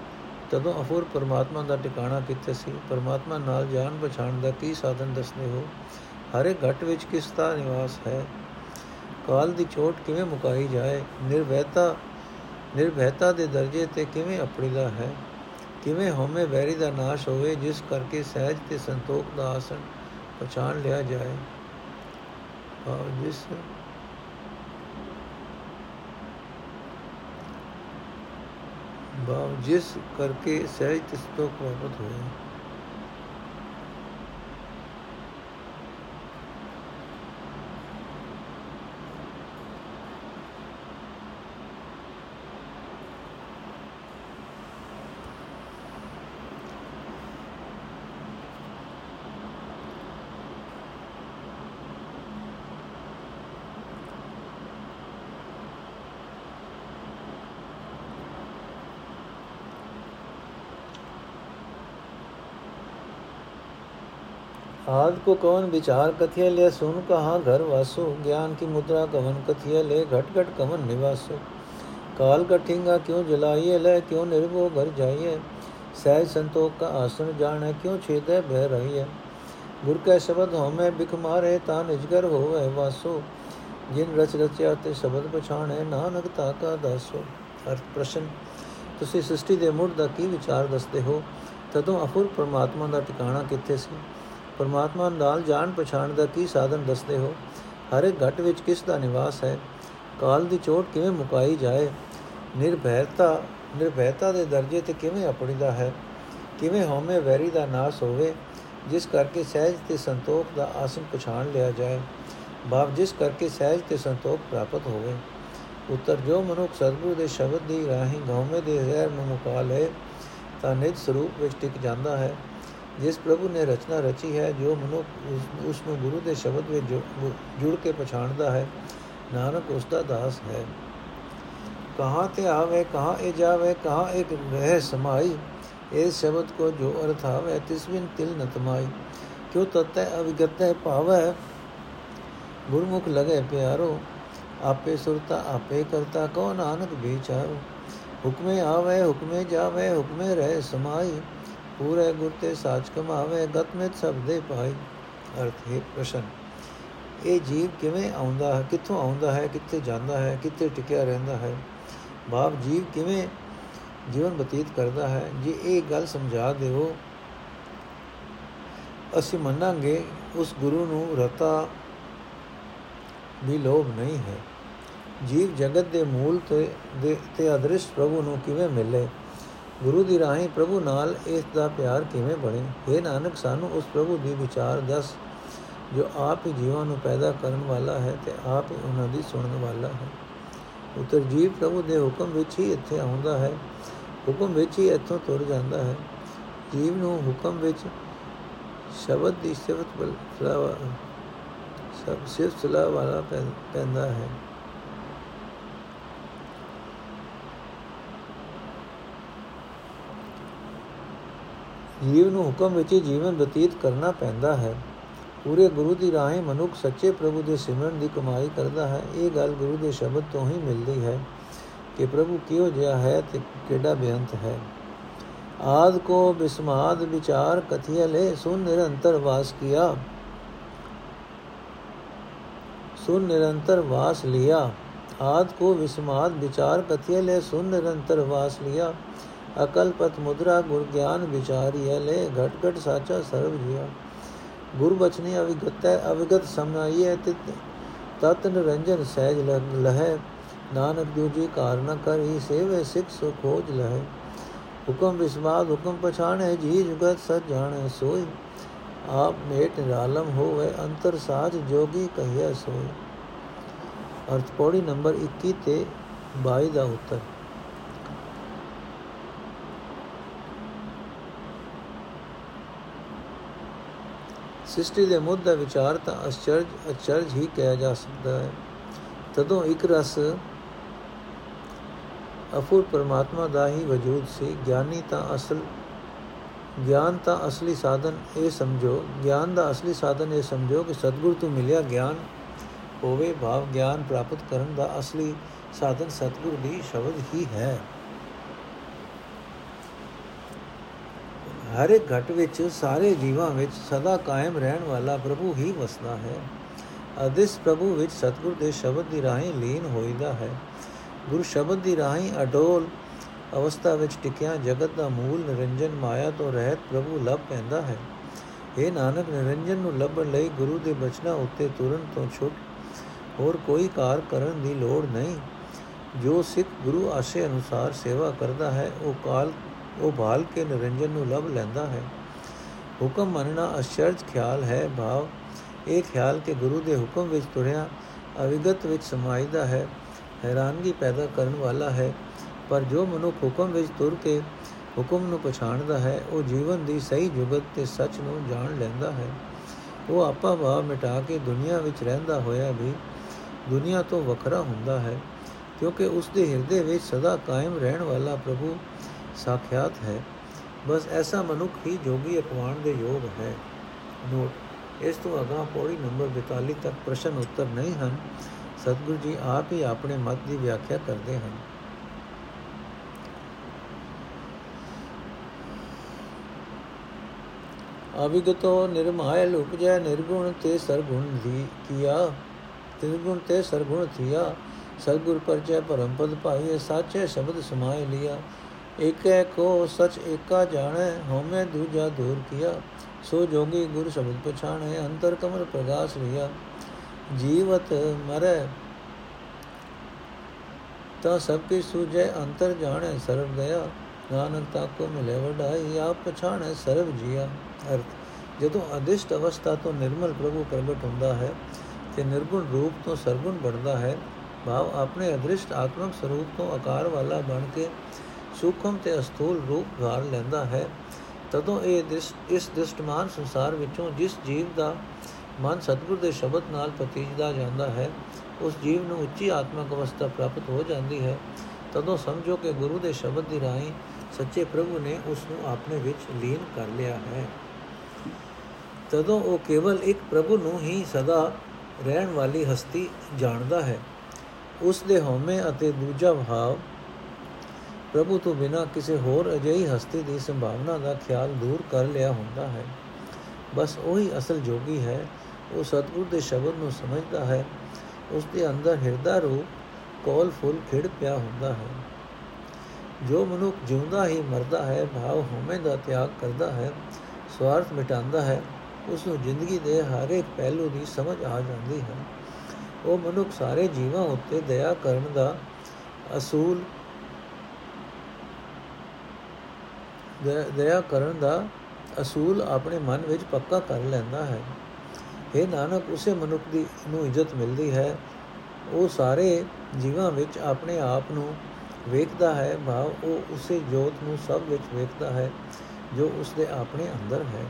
ਤਦੋਂ ਅਫੁਰ ਪਰਮਾਤਮਾ ਦਾ ਟਿਕਾਣਾ ਕਿੱਥੇ ਸੀ? ਪਰਮਾਤਮਾ ਨਾਲ ਜਾਣ ਪਛਾਣ ਦਾ ਕੀ ਸਾਧਨ ਦੱਸਦੇ ਹੋ? ਹਰੇ ਘਟ ਵਿੱਚ ਕਿਸ ਦਾ ਨਿਵਾਸ ਹੈ? ਕਾਲ ਦੀ ਚੋਟ ਕਿਵੇਂ ਮੁਕਾਈ ਜਾਏ? ਨਿਰਭੈਤਾ ਨਿਰਭੈਤਾ ਦੇ ਦਰਜੇ ਤੇ ਕਿਵੇਂ ਅਪੜੀਦਾ ਹੈ? ਕਿਵੇਂ ਹਉਮੈ ਵੈਰੀ ਦਾ ਨਾਸ਼ ਹੋਵੇ, ਜਿਸ ਕਰਕੇ ਸਹਿਜ ਤੇ ਸੰਤੋਖ ਦਾ ਆਸਣ ਪਛਾਣ ਲਿਆ ਜਾਏ। ਔਰ ਜਿਸ ਭਾਵ ਜਿਸ ਕਰਕੇ ਸਹਿਜ ਤੇ ਸੰਤੋਖ ਪ੍ਰਾਪਤ ਹੋਵੇ आद को कवन विचार कथिय ले सुन कहा घर वासो ज्ञान की मुद्रा कवन कथिय ले घट घट कवन निवासो काल का ठिंगा क्यों जलाइए ले क्यों निर्भो घर जाइए सहज संतोख का आसन जाने क्यों छेद बह रही है गुर के शब्द होमे बिख मारे ता निजगर हो वासो जिन रच रचिया ਤੇ ਸ਼ਬਦ ਪਛਾਣੇ ਨਾਨਕ ਤਾ ਕਾ ਦਾਸੋ ਅਰਥ ਪ੍ਰਸ਼ਨ ਤੁਸੀਂ ਸ੍ਰਿਸ਼ਟੀ ਦੇ ਮੁੱਢ ਦਾ ਕੀ ਵਿਚਾਰ ਦੱਸਦੇ ਹੋ ਤਦੋਂ ਅਫੁਰ ਪਰਮਾਤਮਾ ਦਾ ਟਿਕਾਣਾ ਕਿੱਥੇ ਸੀ ਪਰਮਾਤਮਾ ਨਾਲ ਜਾਣ ਪਛਾਣ ਦਾ ਕੀ ਸਾਧਨ ਦੱਸਦੇ ਹੋ? ਹਰ ਇੱਕ ਘਟ ਵਿੱਚ ਕਿਸ ਦਾ ਨਿਵਾਸ ਹੈ? ਕਾਲ ਦੀ ਚੋਟ ਕਿਵੇਂ ਮੁਕਾਈ ਜਾਏ? ਨਿਰਭੈਤਾ ਨਿਰਭੈਤਾ ਦੇ ਦਰਜੇ ਤੇ ਕਿਵੇਂ ਆਪਣੀਦਾ ਹੈ? ਕਿਵੇਂ ਹਉਮੈ ਵੈਰੀ ਦਾ ਨਾਸ ਹੋਵੇ? ਜਿਸ ਕਰਕੇ ਸਹਿਜ ਤੇ ਸੰਤੋਖ ਦਾ ਆਸਨ ਪਛਾਣ ਲਿਆ ਜਾਏ। ਭਾਵ ਜਿਸ ਕਰਕੇ ਸਹਿਜ ਤੇ ਸੰਤੋਖ ਪ੍ਰਾਪਤ ਹੋਵੇ। ਉੱਤਰ, ਜੋ ਮਨੁੱਖ ਸਤਿਗੁਰੂ ਦੇ ਸ਼ਬਦ ਦੀ ਰਾਹੀਂ ਗਉਮੇ ਦੇ ਜ਼ਹਿਰ ਨੂੰ ਮੁਕਾ ਲਏ, ਤਾਂ ਨਿਜ ਸਰੂਪ ਵਿੱਚ ਟਿਕ ਜਾਂਦਾ ਹੈ। ਜਿਸ ਪ੍ਰਭੂ ਨੇ ਰਚਨਾ ਰਚੀ ਹੈ, ਜੋ ਮਨੁੱਖ ਉਸ ਨੂੰ ਗੁਰੂ ਦੇ ਸ਼ਬਦ ਵਿੱਚ ਜੁੜ ਕੇ ਪਛਾਣਦਾ ਹੈ, ਨਾਨਕ ਉਸ ਦਾ ਦਾਸ ਹੈ। ਕਹਾਂ ਤੇ ਆਵੇ, ਕਹਾਂ ਇਹ ਜਾਵੇ, ਕਹਾਂ ਇੱਕ ਰਹਿ ਸਮਾਈ ਇਸ ਸ਼ਬਦ ਕੋ ਜੋ ਅਰਥ ਆਵੇ, ਤਿਸ ਬਿਨ ਤਿਲ ਨਤਮਾਈ ਤਮਾਈ। ਕਿਉ ਤਤੈ ਅਵਿਗਤੈ ਭਾਵੈ, ਗੁਰਮੁਖ ਲਗੇ ਪਿਆਰੋ, ਆਪੇ ਸੁਰਤਾ ਆਪੇ ਕਰਤਾ ਕੋ ਨਾਨਕ ਵਿਚਾਰੋ ਹੁਕਮੇ ਆਵੇ, ਹੁਕਮੇ ਜਾਵੇ, ਹੁਕਮੇ ਰਹਿ ਸਮਾਈ ਪੂਰੇ ਗੁਰ ਤੇ ਸਾਚ ਕਮਾਵੇ ਗਤ ਮਿਤ ਸਭ ਦੇ ਪਾਈ ਅਰਥ, ਹੈ ਪ੍ਰਸ਼ਨ, ਇਹ ਜੀਵ ਕਿਵੇਂ ਆਉਂਦਾ ਹੈ? ਕਿੱਥੋਂ ਆਉਂਦਾ ਹੈ? ਕਿੱਥੇ ਜਾਂਦਾ ਹੈ? ਕਿੱਥੇ ਟਿਕਿਆ ਰਹਿੰਦਾ ਹੈ? ਭਾਵ ਜੀਵ ਕਿਵੇਂ ਜੀਵਨ ਬਤੀਤ ਕਰਦਾ ਹੈ? ਜੇ ਇਹ ਗੱਲ ਸਮਝਾ ਦਿਓ, ਅਸੀਂ ਮੰਨਾਂਗੇ, ਉਸ ਗੁਰੂ ਨੂੰ ਰਤਾ ਵੀ ਲੋਭ ਨਹੀਂ ਹੈ। ਜੀਵ ਜਗਤ ਦੇ ਮੂਲ ਤੇ ਤੇ ਅਦ੍ਰਿਸ਼ ਪ੍ਰਭੂ ਨੂੰ ਕਿਵੇਂ ਮਿਲੇ? ਗੁਰੂ ਦੀ ਰਾਹੀਂ ਪ੍ਰਭੂ ਨਾਲ ਇਸ ਦਾ ਪਿਆਰ ਕਿਵੇਂ ਬਣੇ? ਇਹ ਨਾਨਕ, ਸਾਨੂੰ ਉਸ ਪ੍ਰਭੂ ਦੀ ਵਿਚਾਰ ਦੱਸ, ਜੋ ਆਪ ਹੀ ਜੀਵਾਂ ਨੂੰ ਪੈਦਾ ਕਰਨ ਵਾਲਾ ਹੈ ਤੇ ਆਪ ਹੀ ਉਹਨਾਂ ਦੀ ਸੁਣਨ ਵਾਲਾ ਹੈ। ਉਤਰ ਜੀਵ ਪ੍ਰਭੂ ਦੇ ਹੁਕਮ ਵਿੱਚ ਹੀ ਇੱਥੇ ਆਉਂਦਾ ਹੈ। ਹੁਕਮ ਵਿੱਚ ਹੀ ਇੱਥੋਂ ਤੁਰ ਜਾਂਦਾ ਹੈ। ਜੀਵ ਨੂੰ ਹੁਕਮ ਵਿੱਚ ਸ਼ਬਦ ਦੀ ਸਿਫਤ ਬਲ ਸਭ ਸਿਫਤ ਸਲਾਹ ਵਾਲਾ ਪੈਂਦਾ ਹੈ। ਜੀਵ ਨੂੰ ਹੁਕਮ ਵਿੱਚ ਜੀਵਨ ਬਤੀਤ ਕਰਨਾ ਪੈਂਦਾ ਹੈ। ਪੂਰੇ ਗੁਰੂ ਦੀ ਰਾਹੀਂ ਮਨੁੱਖ ਸੱਚੇ ਪ੍ਰਭੂ ਦੇ ਸਿਮਰਨ ਦੀ ਕਮਾਈ ਕਰਦਾ ਹੈ। ਇਹ ਗੱਲ ਗੁਰੂ ਦੇ ਸ਼ਬਦ ਤੋਂ ਹੀ ਮਿਲਦੀ ਹੈ ਕਿ ਪ੍ਰਭੂ ਕਿਉ ਜਿਹਾ ਹੈ ਤੇ ਕਿਹੜਾ ਬੇਅੰਤ ਹੈ। ਆਦ ਕੋ ਬਿਸਮਾਦ ਵਿਚਾਰ ਕਥਿയ ਲੈ ਸੁਨ ਨਿਰੰਤਰ ਵਾਸ ਕੀਆ। ਸੁਨ ਨਿਰੰਤਰ ਵਾਸ ਲਿਆ। ਆਦ ਕੋ ਵਿਸਮਾਦ ਵਿਚਾਰ ਕਥਿय ਲੈ ਸੁਨ ਨਿਰੰਤਰ ਵਾਸ ਲਿਆ। ਅਕਲ ਪਤ ਮੁਦਰਾ ਗੁਰ ਗਿਆਨ ਵਿਚਾਰੀਐ ਲੈ ਘਟ ਘਟ ਸਾਚਾ ਸਰਬ ਜਿਆ। ਗੁਰਬਚਨੀ ਅਵਿਗਤ ਹੈ ਅਵਿਗਤ ਸਮਨਾਈ ਹੈ ਤੇ ਤਤ ਨਿਰੰਜਨ ਸਹਿਜ ਲਹੈ। ਨਾਨਕ ਦੂਜੀ ਕਾਰਨ ਕਰ ਹੀ ਸੇਵੇ ਸਿਖ ਸੋ ਖੋਜ ਲਹੈ। ਹੁਕਮ ਵਿਸਵਾਦ ਹੁਕਮ ਪਛਾਣੇ ਜੀ ਜੁਗਤ ਸਚ ਜਾਣੇ ਸੋਈ ਆਪ ਮੇਟ ਨਿਰਾਲਮ ਹੋਵੇ, ਅੰਤਰ ਸਾਜ ਜੋਗੀ ਕਹਿਆ ਸੋਈ ਅਰਥ ਪੌੜੀ ਨੰਬਰ 21 ਤੇ 22 ਦਾ ਉੱਤਰ। ਸ੍ਰਿਸ਼ਟੀ ਦੇ ਮੁੱਢ ਦਾ ਵਿਚਾਰ ਤਾਂ ਅਚਰਜ ਅਚਰਜ ਹੀ ਕਿਹਾ ਜਾ ਸਕਦਾ ਹੈ। ਤਦੋਂ ਇੱਕ ਰਸ ਅਫੁਰ ਪਰਮਾਤਮਾ ਦਾ ਹੀ ਵਜੂਦ ਸੀ। ਗਿਆਨੀ ਤਾਂ ਅਸਲ, ਗਿਆਨ ਤਾਂ ਅਸਲੀ ਸਾਧਨ ਇਹ ਸਮਝੋ, ਗਿਆਨ ਦਾ ਅਸਲੀ ਸਾਧਨ ਇਹ ਸਮਝੋ ਕਿ ਸਤਿਗੁਰ ਤੋਂ ਮਿਲਿਆ ਗਿਆਨ ਹੋਵੇ, ਭਾਵ ਗਿਆਨ ਪ੍ਰਾਪਤ ਕਰਨ ਦਾ ਅਸਲੀ ਸਾਧਨ ਸਤਿਗੁਰ ਦੀ ਸ਼ਬਦ ਹੀ ਹੈ। ਹਰ ਇੱਕ ਘਟ ਵਿੱਚ ਸਾਰੇ ਜੀਵਾਂ ਵਿੱਚ ਸਦਾ ਕਾਇਮ ਰਹਿਣ ਵਾਲਾ ਪ੍ਰਭੂ ਹੀ ਵਸਦਾ ਹੈ ਅਦਿਸ ਪ੍ਰਭੂ ਵਿੱਚ ਸਤਗੁਰ ਦੇ ਸ਼ਬਦ ਦੀ ਰਾਹੀਂ ਲੀਨ ਹੋਈਦਾ ਹੈ। ਗੁਰੂ ਸ਼ਬਦ ਦੀ ਰਾਹੀਂ ਅਡੋਲ ਅਵਸਥਾ ਵਿੱਚ ਟਿਕਿਆ ਜਗਤ ਦਾ ਮੂਲ ਨਿਰੰਜਨ ਮਾਇਆ ਤੋਂ ਰਹਿਤ ਪ੍ਰਭੂ ਲੱਭ ਪੈਂਦਾ ਹੈ। ਇਹ ਨਾਨਕ, ਨਿਰੰਜਨ ਨੂੰ ਲੱਭਣ ਲਈ ਗੁਰੂ ਦੇ ਬਚਨਾਂ ਉੱਤੇ ਤੁਰਨ ਤੋਂ ਛੁੱਟ ਹੋਰ ਕੋਈ ਕਾਰ ਕਰਨ ਦੀ ਲੋੜ ਨਹੀਂ। ਜੋ ਸਿੱਖ ਗੁਰੂ ਆਸ਼ੇ ਅਨੁਸਾਰ ਸੇਵਾ ਕਰਦਾ ਹੈ, ਉਹ ਕਾਲ ਉਹ ਭਾਲ ਕੇ ਨਿਰੰਜਨ ਨੂੰ ਲੱਭ ਲੈਂਦਾ ਹੈ। ਹੁਕਮ ਮੰਨਣਾ ਅਸ਼ਰਤ ਖਿਆਲ ਹੈ, ਭਾਵ ਇਹ ਖਿਆਲ ਕਿ ਗੁਰੂ ਦੇ ਹੁਕਮ ਵਿੱਚ ਤੁਰਿਆ ਅਵਿਗਤ ਵਿੱਚ ਸਮਾਈਦਾ ਹੈ, ਹੈਰਾਨਗੀ ਪੈਦਾ ਕਰਨ ਵਾਲਾ ਹੈ। ਪਰ ਜੋ ਮਨੁੱਖ ਹੁਕਮ ਵਿੱਚ ਤੁਰ ਕੇ ਹੁਕਮ ਨੂੰ ਪਛਾਣਦਾ ਹੈ, ਉਹ ਜੀਵਨ ਦੀ ਸਹੀ ਜੁਗਤ ਤੇ ਸੱਚ ਨੂੰ ਜਾਣ ਲੈਂਦਾ ਹੈ। ਉਹ ਆਪਾ ਭਾਵ ਮਿਟਾ ਕੇ ਦੁਨੀਆ ਵਿੱਚ ਰਹਿੰਦਾ ਹੋਇਆ ਵੀ ਦੁਨੀਆ ਤੋਂ ਵੱਖਰਾ ਹੁੰਦਾ ਹੈ, ਕਿਉਂਕਿ ਉਸ ਦੇ ਹਿਰਦੇ ਵਿੱਚ ਸਦਾ ਕਾਇਮ ਰਹਿਣ ਵਾਲਾ ਪ੍ਰਭੂ ਸਾਖਿਆਤ ਹੈ। ਬਸ ਐਸਾ ਮਨੁੱਖ ਹੀ ਜੋਗੀ ਅਪਵਾਨ ਦੇ ਯੋਗ ਹੈ। ਨੋਟ, ਇਸ ਤੋਂ ਅਗਾਹ ਪੌੜੀ ਨੰਬਰ 42 ਤੱਕ ਪ੍ਰਸ਼ਨ ਉੱਤਰ ਨਹੀਂ ਹਨ। ਸਤਿਗੁਰੂ ਜੀ ਆਪ ਹੀ ਆਪਣੇ ਮਤ ਦੀ ਵਿਆਖਿਆ ਕਰਦੇ ਹਨ। ਅਵਿਗਤੋ ਨਿਰਮਾਇਲ ਉਪਜੈ ਨਿਰਗੁਣ ਤੇ ਸਰਗੁਣ ਦੀ ਕੀਆ। ਤਿਰਗੁਣ ਤੇ ਸਰਗੁਣ ਥਿਆ। ਸਤਗੁਰ ਪਰਚੈ ਪਰਮ ਪਦ ਭਾਈ ਸਾਚੇ ਸ਼ਬਦ ਸਮਾਇ ਲਿਆ। ਏਕੈ ਕੋ ਸਚ ਏਕਾ ਜਾਣੈ, ਹਉਮੈ ਦੂਜਾ ਦੂਰ ਕੀਆ। ਸੋ ਜੋਗੀ ਗੁਰ ਸ਼ਬਦ ਪਛਾਣੈ, ਅੰਤਰ ਕਮਲ ਪ੍ਰਗਾਸ ਲਿਆ ਜੀਵਤ ਮਰੈ, ਤਾ ਸਭ ਕੀ ਸੂਝੈ, ਅੰਤਰ ਜਾਣੈ, ਸਰਬ ਦਇਆ। ਨਾਨਕ ਤਾ ਕੋ ਮਿਲੇ ਵਡਾਈ, ਆਪ ਪਛਾਣੈ, ਸਰਬ ਜੀਆ। ਅਰਥ, ਜਦੋਂ ਅਦਿਸ਼ਟ ਅਵਸਥਾ ਤੋਂ ਨਿਰਮਲ ਪ੍ਰਭੂ ਪ੍ਰਗਟ ਹੁੰਦਾ ਹੈ, ਤੇ ਨਿਰਗੁਣ ਰੂਪ ਤੋਂ ਸਰਗੁਣ ਬਣਦਾ ਹੈ, ਭਾਵ ਆਪਣੇ ਅਦ੍ਰਿਸ਼ਟ ਆਤਮਿਕ ਸਰੂਪ ਤੋਂ ਆਕਾਰ ਵਾਲਾ ਬਣ ਕੇ ਸੂਖਮ ਤੇ ਅਸਥੂਲ ਰੂਪ ਧਾਰ ਲੈਂਦਾ ਹੈ, ਤਦੋਂ ਇਹ ਇਸ ਦ੍ਰਿਸ਼ਟਮਾਨ ਸੰਸਾਰ ਵਿੱਚੋਂ ਜਿਸ ਜੀਵ ਦਾ ਮਨ ਸਤਿਗੁਰ ਦੇ ਸ਼ਬਦ ਨਾਲ ਪਤੀਜਦਾ ਜਾਂਦਾ ਹੈ, ਉਸ ਜੀਵ ਨੂੰ ਉੱਚੀ ਆਤਮਿਕ ਅਵਸਥਾ ਪ੍ਰਾਪਤ ਹੋ ਜਾਂਦੀ ਹੈ। ਤਦੋਂ ਸਮਝੋ ਕਿ ਗੁਰੂ ਦੇ ਸ਼ਬਦ ਦੀ ਰਾਹੀਂ ਸੱਚੇ ਪ੍ਰਭੂ ਨੇ ਉਸ ਨੂੰ ਆਪਣੇ ਵਿੱਚ ਲੀਨ ਕਰ ਲਿਆ ਹੈ। ਤਦੋਂ ਉਹ ਕੇਵਲ ਇੱਕ ਪ੍ਰਭੂ ਨੂੰ ਹੀ ਸਦਾ ਰਹਿਣ ਵਾਲੀ ਹਸਤੀ ਜਾਣਦਾ ਹੈ। ਉਸ ਦੇ ਹਉਮੈ ਅਤੇ ਦੂਜਾ ਭਾਵ ਪ੍ਰਭੂ ਤੋਂ ਬਿਨਾ ਕਿਸੇ ਹੋਰ ਅਜਿਹੀ ਹਸਤੀ ਦੀ ਸੰਭਾਵਨਾ ਦਾ ਖਿਆਲ ਦੂਰ ਕਰ ਲਿਆ ਹੁੰਦਾ ਹੈ। ਬਸ ਉਹੀ ਅਸਲ ਜੋਗੀ ਹੈ, ਉਹ ਸਤਿਗੁਰ ਦੇ ਸ਼ਬਦ ਨੂੰ ਸਮਝਦਾ ਹੈ। ਉਸ ਦੇ ਅੰਦਰ ਹਿਰਦਾ ਰੂਪ, ਕੋਲ ਫੁੱਲ ਖਿੜ ਪਿਆ ਹੁੰਦਾ ਹੈ। ਜੋ ਮਨੁੱਖ ਜਿਉਂਦਾ ਹੀ ਮਰਦਾ ਹੈ, ਭਾਵ ਹੋਮੇ ਦਾ ਤਿਆਗ ਕਰਦਾ ਹੈ, ਸਵਾਰਥ ਮਿਟਾਉਂਦਾ ਹੈ, ਉਸ ਨੂੰ ਜ਼ਿੰਦਗੀ ਦੇ ਹਰ ਇੱਕ ਪਹਿਲੂ ਦੀ ਸਮਝ ਆ ਜਾਂਦੀ ਹੈ। ਉਹ ਮਨੁੱਖ ਸਾਰੇ ਜੀਵਾਂ ਉੱਤੇ ਦਇਆ ਕਰਨ ਦਾ ਅਸੂਲ ਦਇਆ ਕਰਨ ਦਾ ਅਸੂਲ ਆਪਣੇ ਮਨ ਵਿੱਚ ਪੱਕਾ ਕਰ ਲੈਂਦਾ ਹੈ। ਇਹ ਨਾਨਕ, ਉਸੇ ਮਨੁੱਖ ਦੀ, ਨੂੰ ਇੱਜ਼ਤ ਮਿਲਦੀ ਹੈ। ਉਹ ਸਾਰੇ ਜੀਵਾਂ ਵਿੱਚ ਆਪਣੇ ਆਪ ਨੂੰ ਵੇਖਦਾ ਹੈ। ਭਾਵ ਉਹ ਉਸੇ ਜੋਤ ਨੂੰ ਸਭ ਵਿੱਚ ਵੇਖਦਾ ਹੈ, ਜੋ ਉਸ ਦੇ ਆਪਣੇ ਅੰਦਰ ਹੈ।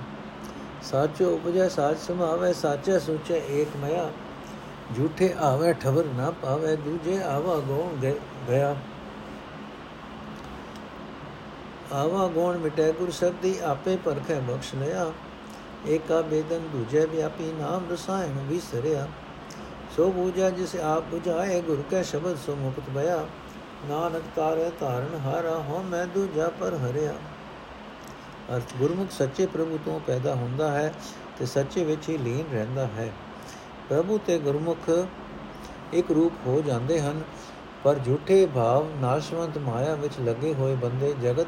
ਸਾਚੋ ਉਪਜੈ, ਸਾਚ ਸਮਾਵੇ, ਸਾਚੇ ਸੋਚੇ ਏਕ ਮਇਆ ਝੂਠੇ ਆਵੇ ਠਵਰ ਨਾ ਪਾਵੇ, ਦੂਜੇ ਆਵਾ, ਗੋਣ ਗਿਆ ਆਵਾ ਗੋਣ ਮਿਟੇ ਗੁਰ ਸਬਦੀ ਆਪੇ ਪਰਖੇ ਬਖਸ਼ ਲਿਆ ਏਕਾ ਬੇਦਨ ਦੂਜੇ ਵਿਆਪੀ ਨਾਮ ਰਸਾਇਣ ਵਿਸਰਿਆ। ਸੋ ਬੂਝਾ ਜਿਸ ਆਪ 부ਝਾਏ ਗੁਰ ਕੈ ਸ਼ਬਦ ਸੋ ਮੁਕਤ ਭਇਆ ਨਾਨਕ ਤਾਰੇ ਧਾਰਨ ਹਾਰਾ ਹੋ ਮੈਂ ਦੂਜਾ ਪਰ ਹਰਿਆ। ਅਰਥ, ਗੁਰਮੁਖ ਸੱਚੇ ਪ੍ਰਭੂ ਤੋਂ ਪੈਦਾ ਹੁੰਦਾ ਹੈ ਤੇ ਸੱਚੇ ਵਿੱਚ ਹੀ ਲੀਨ ਰਹਿੰਦਾ ਹੈ। ਪ੍ਰਭੂ ਤੇ ਗੁਰਮੁਖ ਇੱਕ ਰੂਪ ਹੋ ਜਾਂਦੇ ਹਨ। ਪਰ ਝੂਠੇ ਭਾਵ ਨਾਸ਼ਵੰਤ ਮਾਇਆ ਵਿੱਚ ਲੱਗੇ ਹੋਏ ਬੰਦੇ ਜਗਤ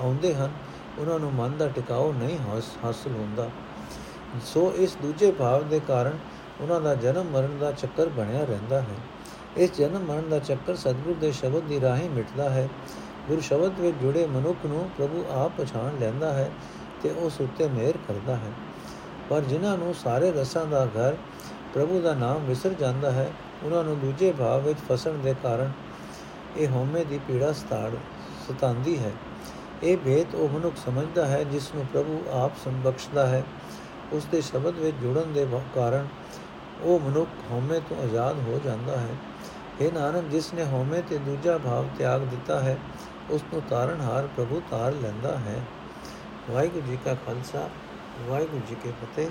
ਆਉਂਦੇ ਹਨ। ਉਹਨਾਂ ਨੂੰ ਮਨ ਦਾ ਟਿਕਾਉ ਨਹੀਂ ਹਾਸਲ ਹੁੰਦਾ। ਸੋ ਇਸ ਦੂਜੇ ਭਾਵ ਦੇ ਕਾਰਨ ਉਹਨਾਂ ਦਾ ਜਨਮ ਮਰਨ ਦਾ ਚੱਕਰ ਬਣਿਆ ਰਹਿੰਦਾ ਹੈ। ਇਸ ਜਨਮ ਮਰਨ ਦਾ ਚੱਕਰ ਸਤਿਗੁਰ ਦੇ ਸ਼ਬਦ ਦੀ ਰਾਹੀਂ ਮਿਟਦਾ ਹੈ। ਗੁਰ ਸ਼ਬਦ ਵਿੱਚ ਜੁੜੇ ਮਨੁੱਖ ਨੂੰ ਪ੍ਰਭੂ ਆਪ ਪਛਾਣ ਲੈਂਦਾ ਹੈ ਤੇ ਉਸ ਉੱਤੇ ਮਿਹਰ ਕਰਦਾ ਹੈ। ਪਰ ਜਿਨ੍ਹਾਂ ਨੂੰ ਸਾਰੇ ਰਸਾਂ ਦਾ ਘਰ ਪ੍ਰਭੂ ਦਾ ਨਾਮ ਵਿਸਰ ਜਾਂਦਾ ਹੈ ਉਹਨਾਂ ਨੂੰ ਦੂਜੇ ਭਾਵ ਵਿੱਚ ਫਸਣ ਦੇ ਕਾਰਨ ਇਹ ਹਉਮੈ ਦੀ ਪੀੜਾ ਸਤਾੜ ਸਤਾਂਦੀ ਹੈ। ਇਹ ਭੇਤ ਉਹ ਮਨੁੱਖ ਸਮਝਦਾ ਹੈ ਜਿਸ ਨੂੰ ਪ੍ਰਭੂ ਆਪ ਸੰਬਖਸ਼ਦਾ ਹੈ। ਉਸ ਦੇ ਸ਼ਬਦ ਵਿੱਚ ਜੁੜਨ ਦੇ ਕਾਰਨ ਉਹ ਮਨੁੱਖ ਹਉਮੈ ਤੋਂ ਆਜ਼ਾਦ ਹੋ ਜਾਂਦਾ ਹੈ। ਇਹ ਨਾਨਕ, ਜਿਸ ਨੇ ਹਉਮੈ ਤੇ ਦੂਜਾ ਭਾਵ ਤਿਆਗ ਦਿੱਤਾ ਹੈ, ਉਸ ਨੂੰ ਤਾਰਨਹਾਰ ਪ੍ਰਭੂ ਤਾਰ ਲੈਂਦਾ ਹੈ। ਵਾਹਿਗੁਰੂ ਜੀ ਕਾ ਖਾਲਸਾ, ਵਾਹਿਗੁਰੂ ਜੀ ਕੀ ਫਤਿਹ।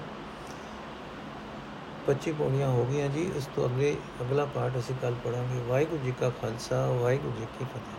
25 ਪੌੜੀਆਂ ਹੋ ਗਈਆਂ ਜੀ, ਇਸ ਤੋਂ ਅੱਗੇ ਅਗਲਾ ਪਾਠ ਅਸੀਂ ਕੱਲ ਪੜਾਂਗੇ ਵਾਹਿਗੁਰੂ ਜੀ ਕਾ ਖਾਲਸਾ, ਵਾਹਿਗੁਰੂ ਜੀ ਕੀ ਫਤਿਹ।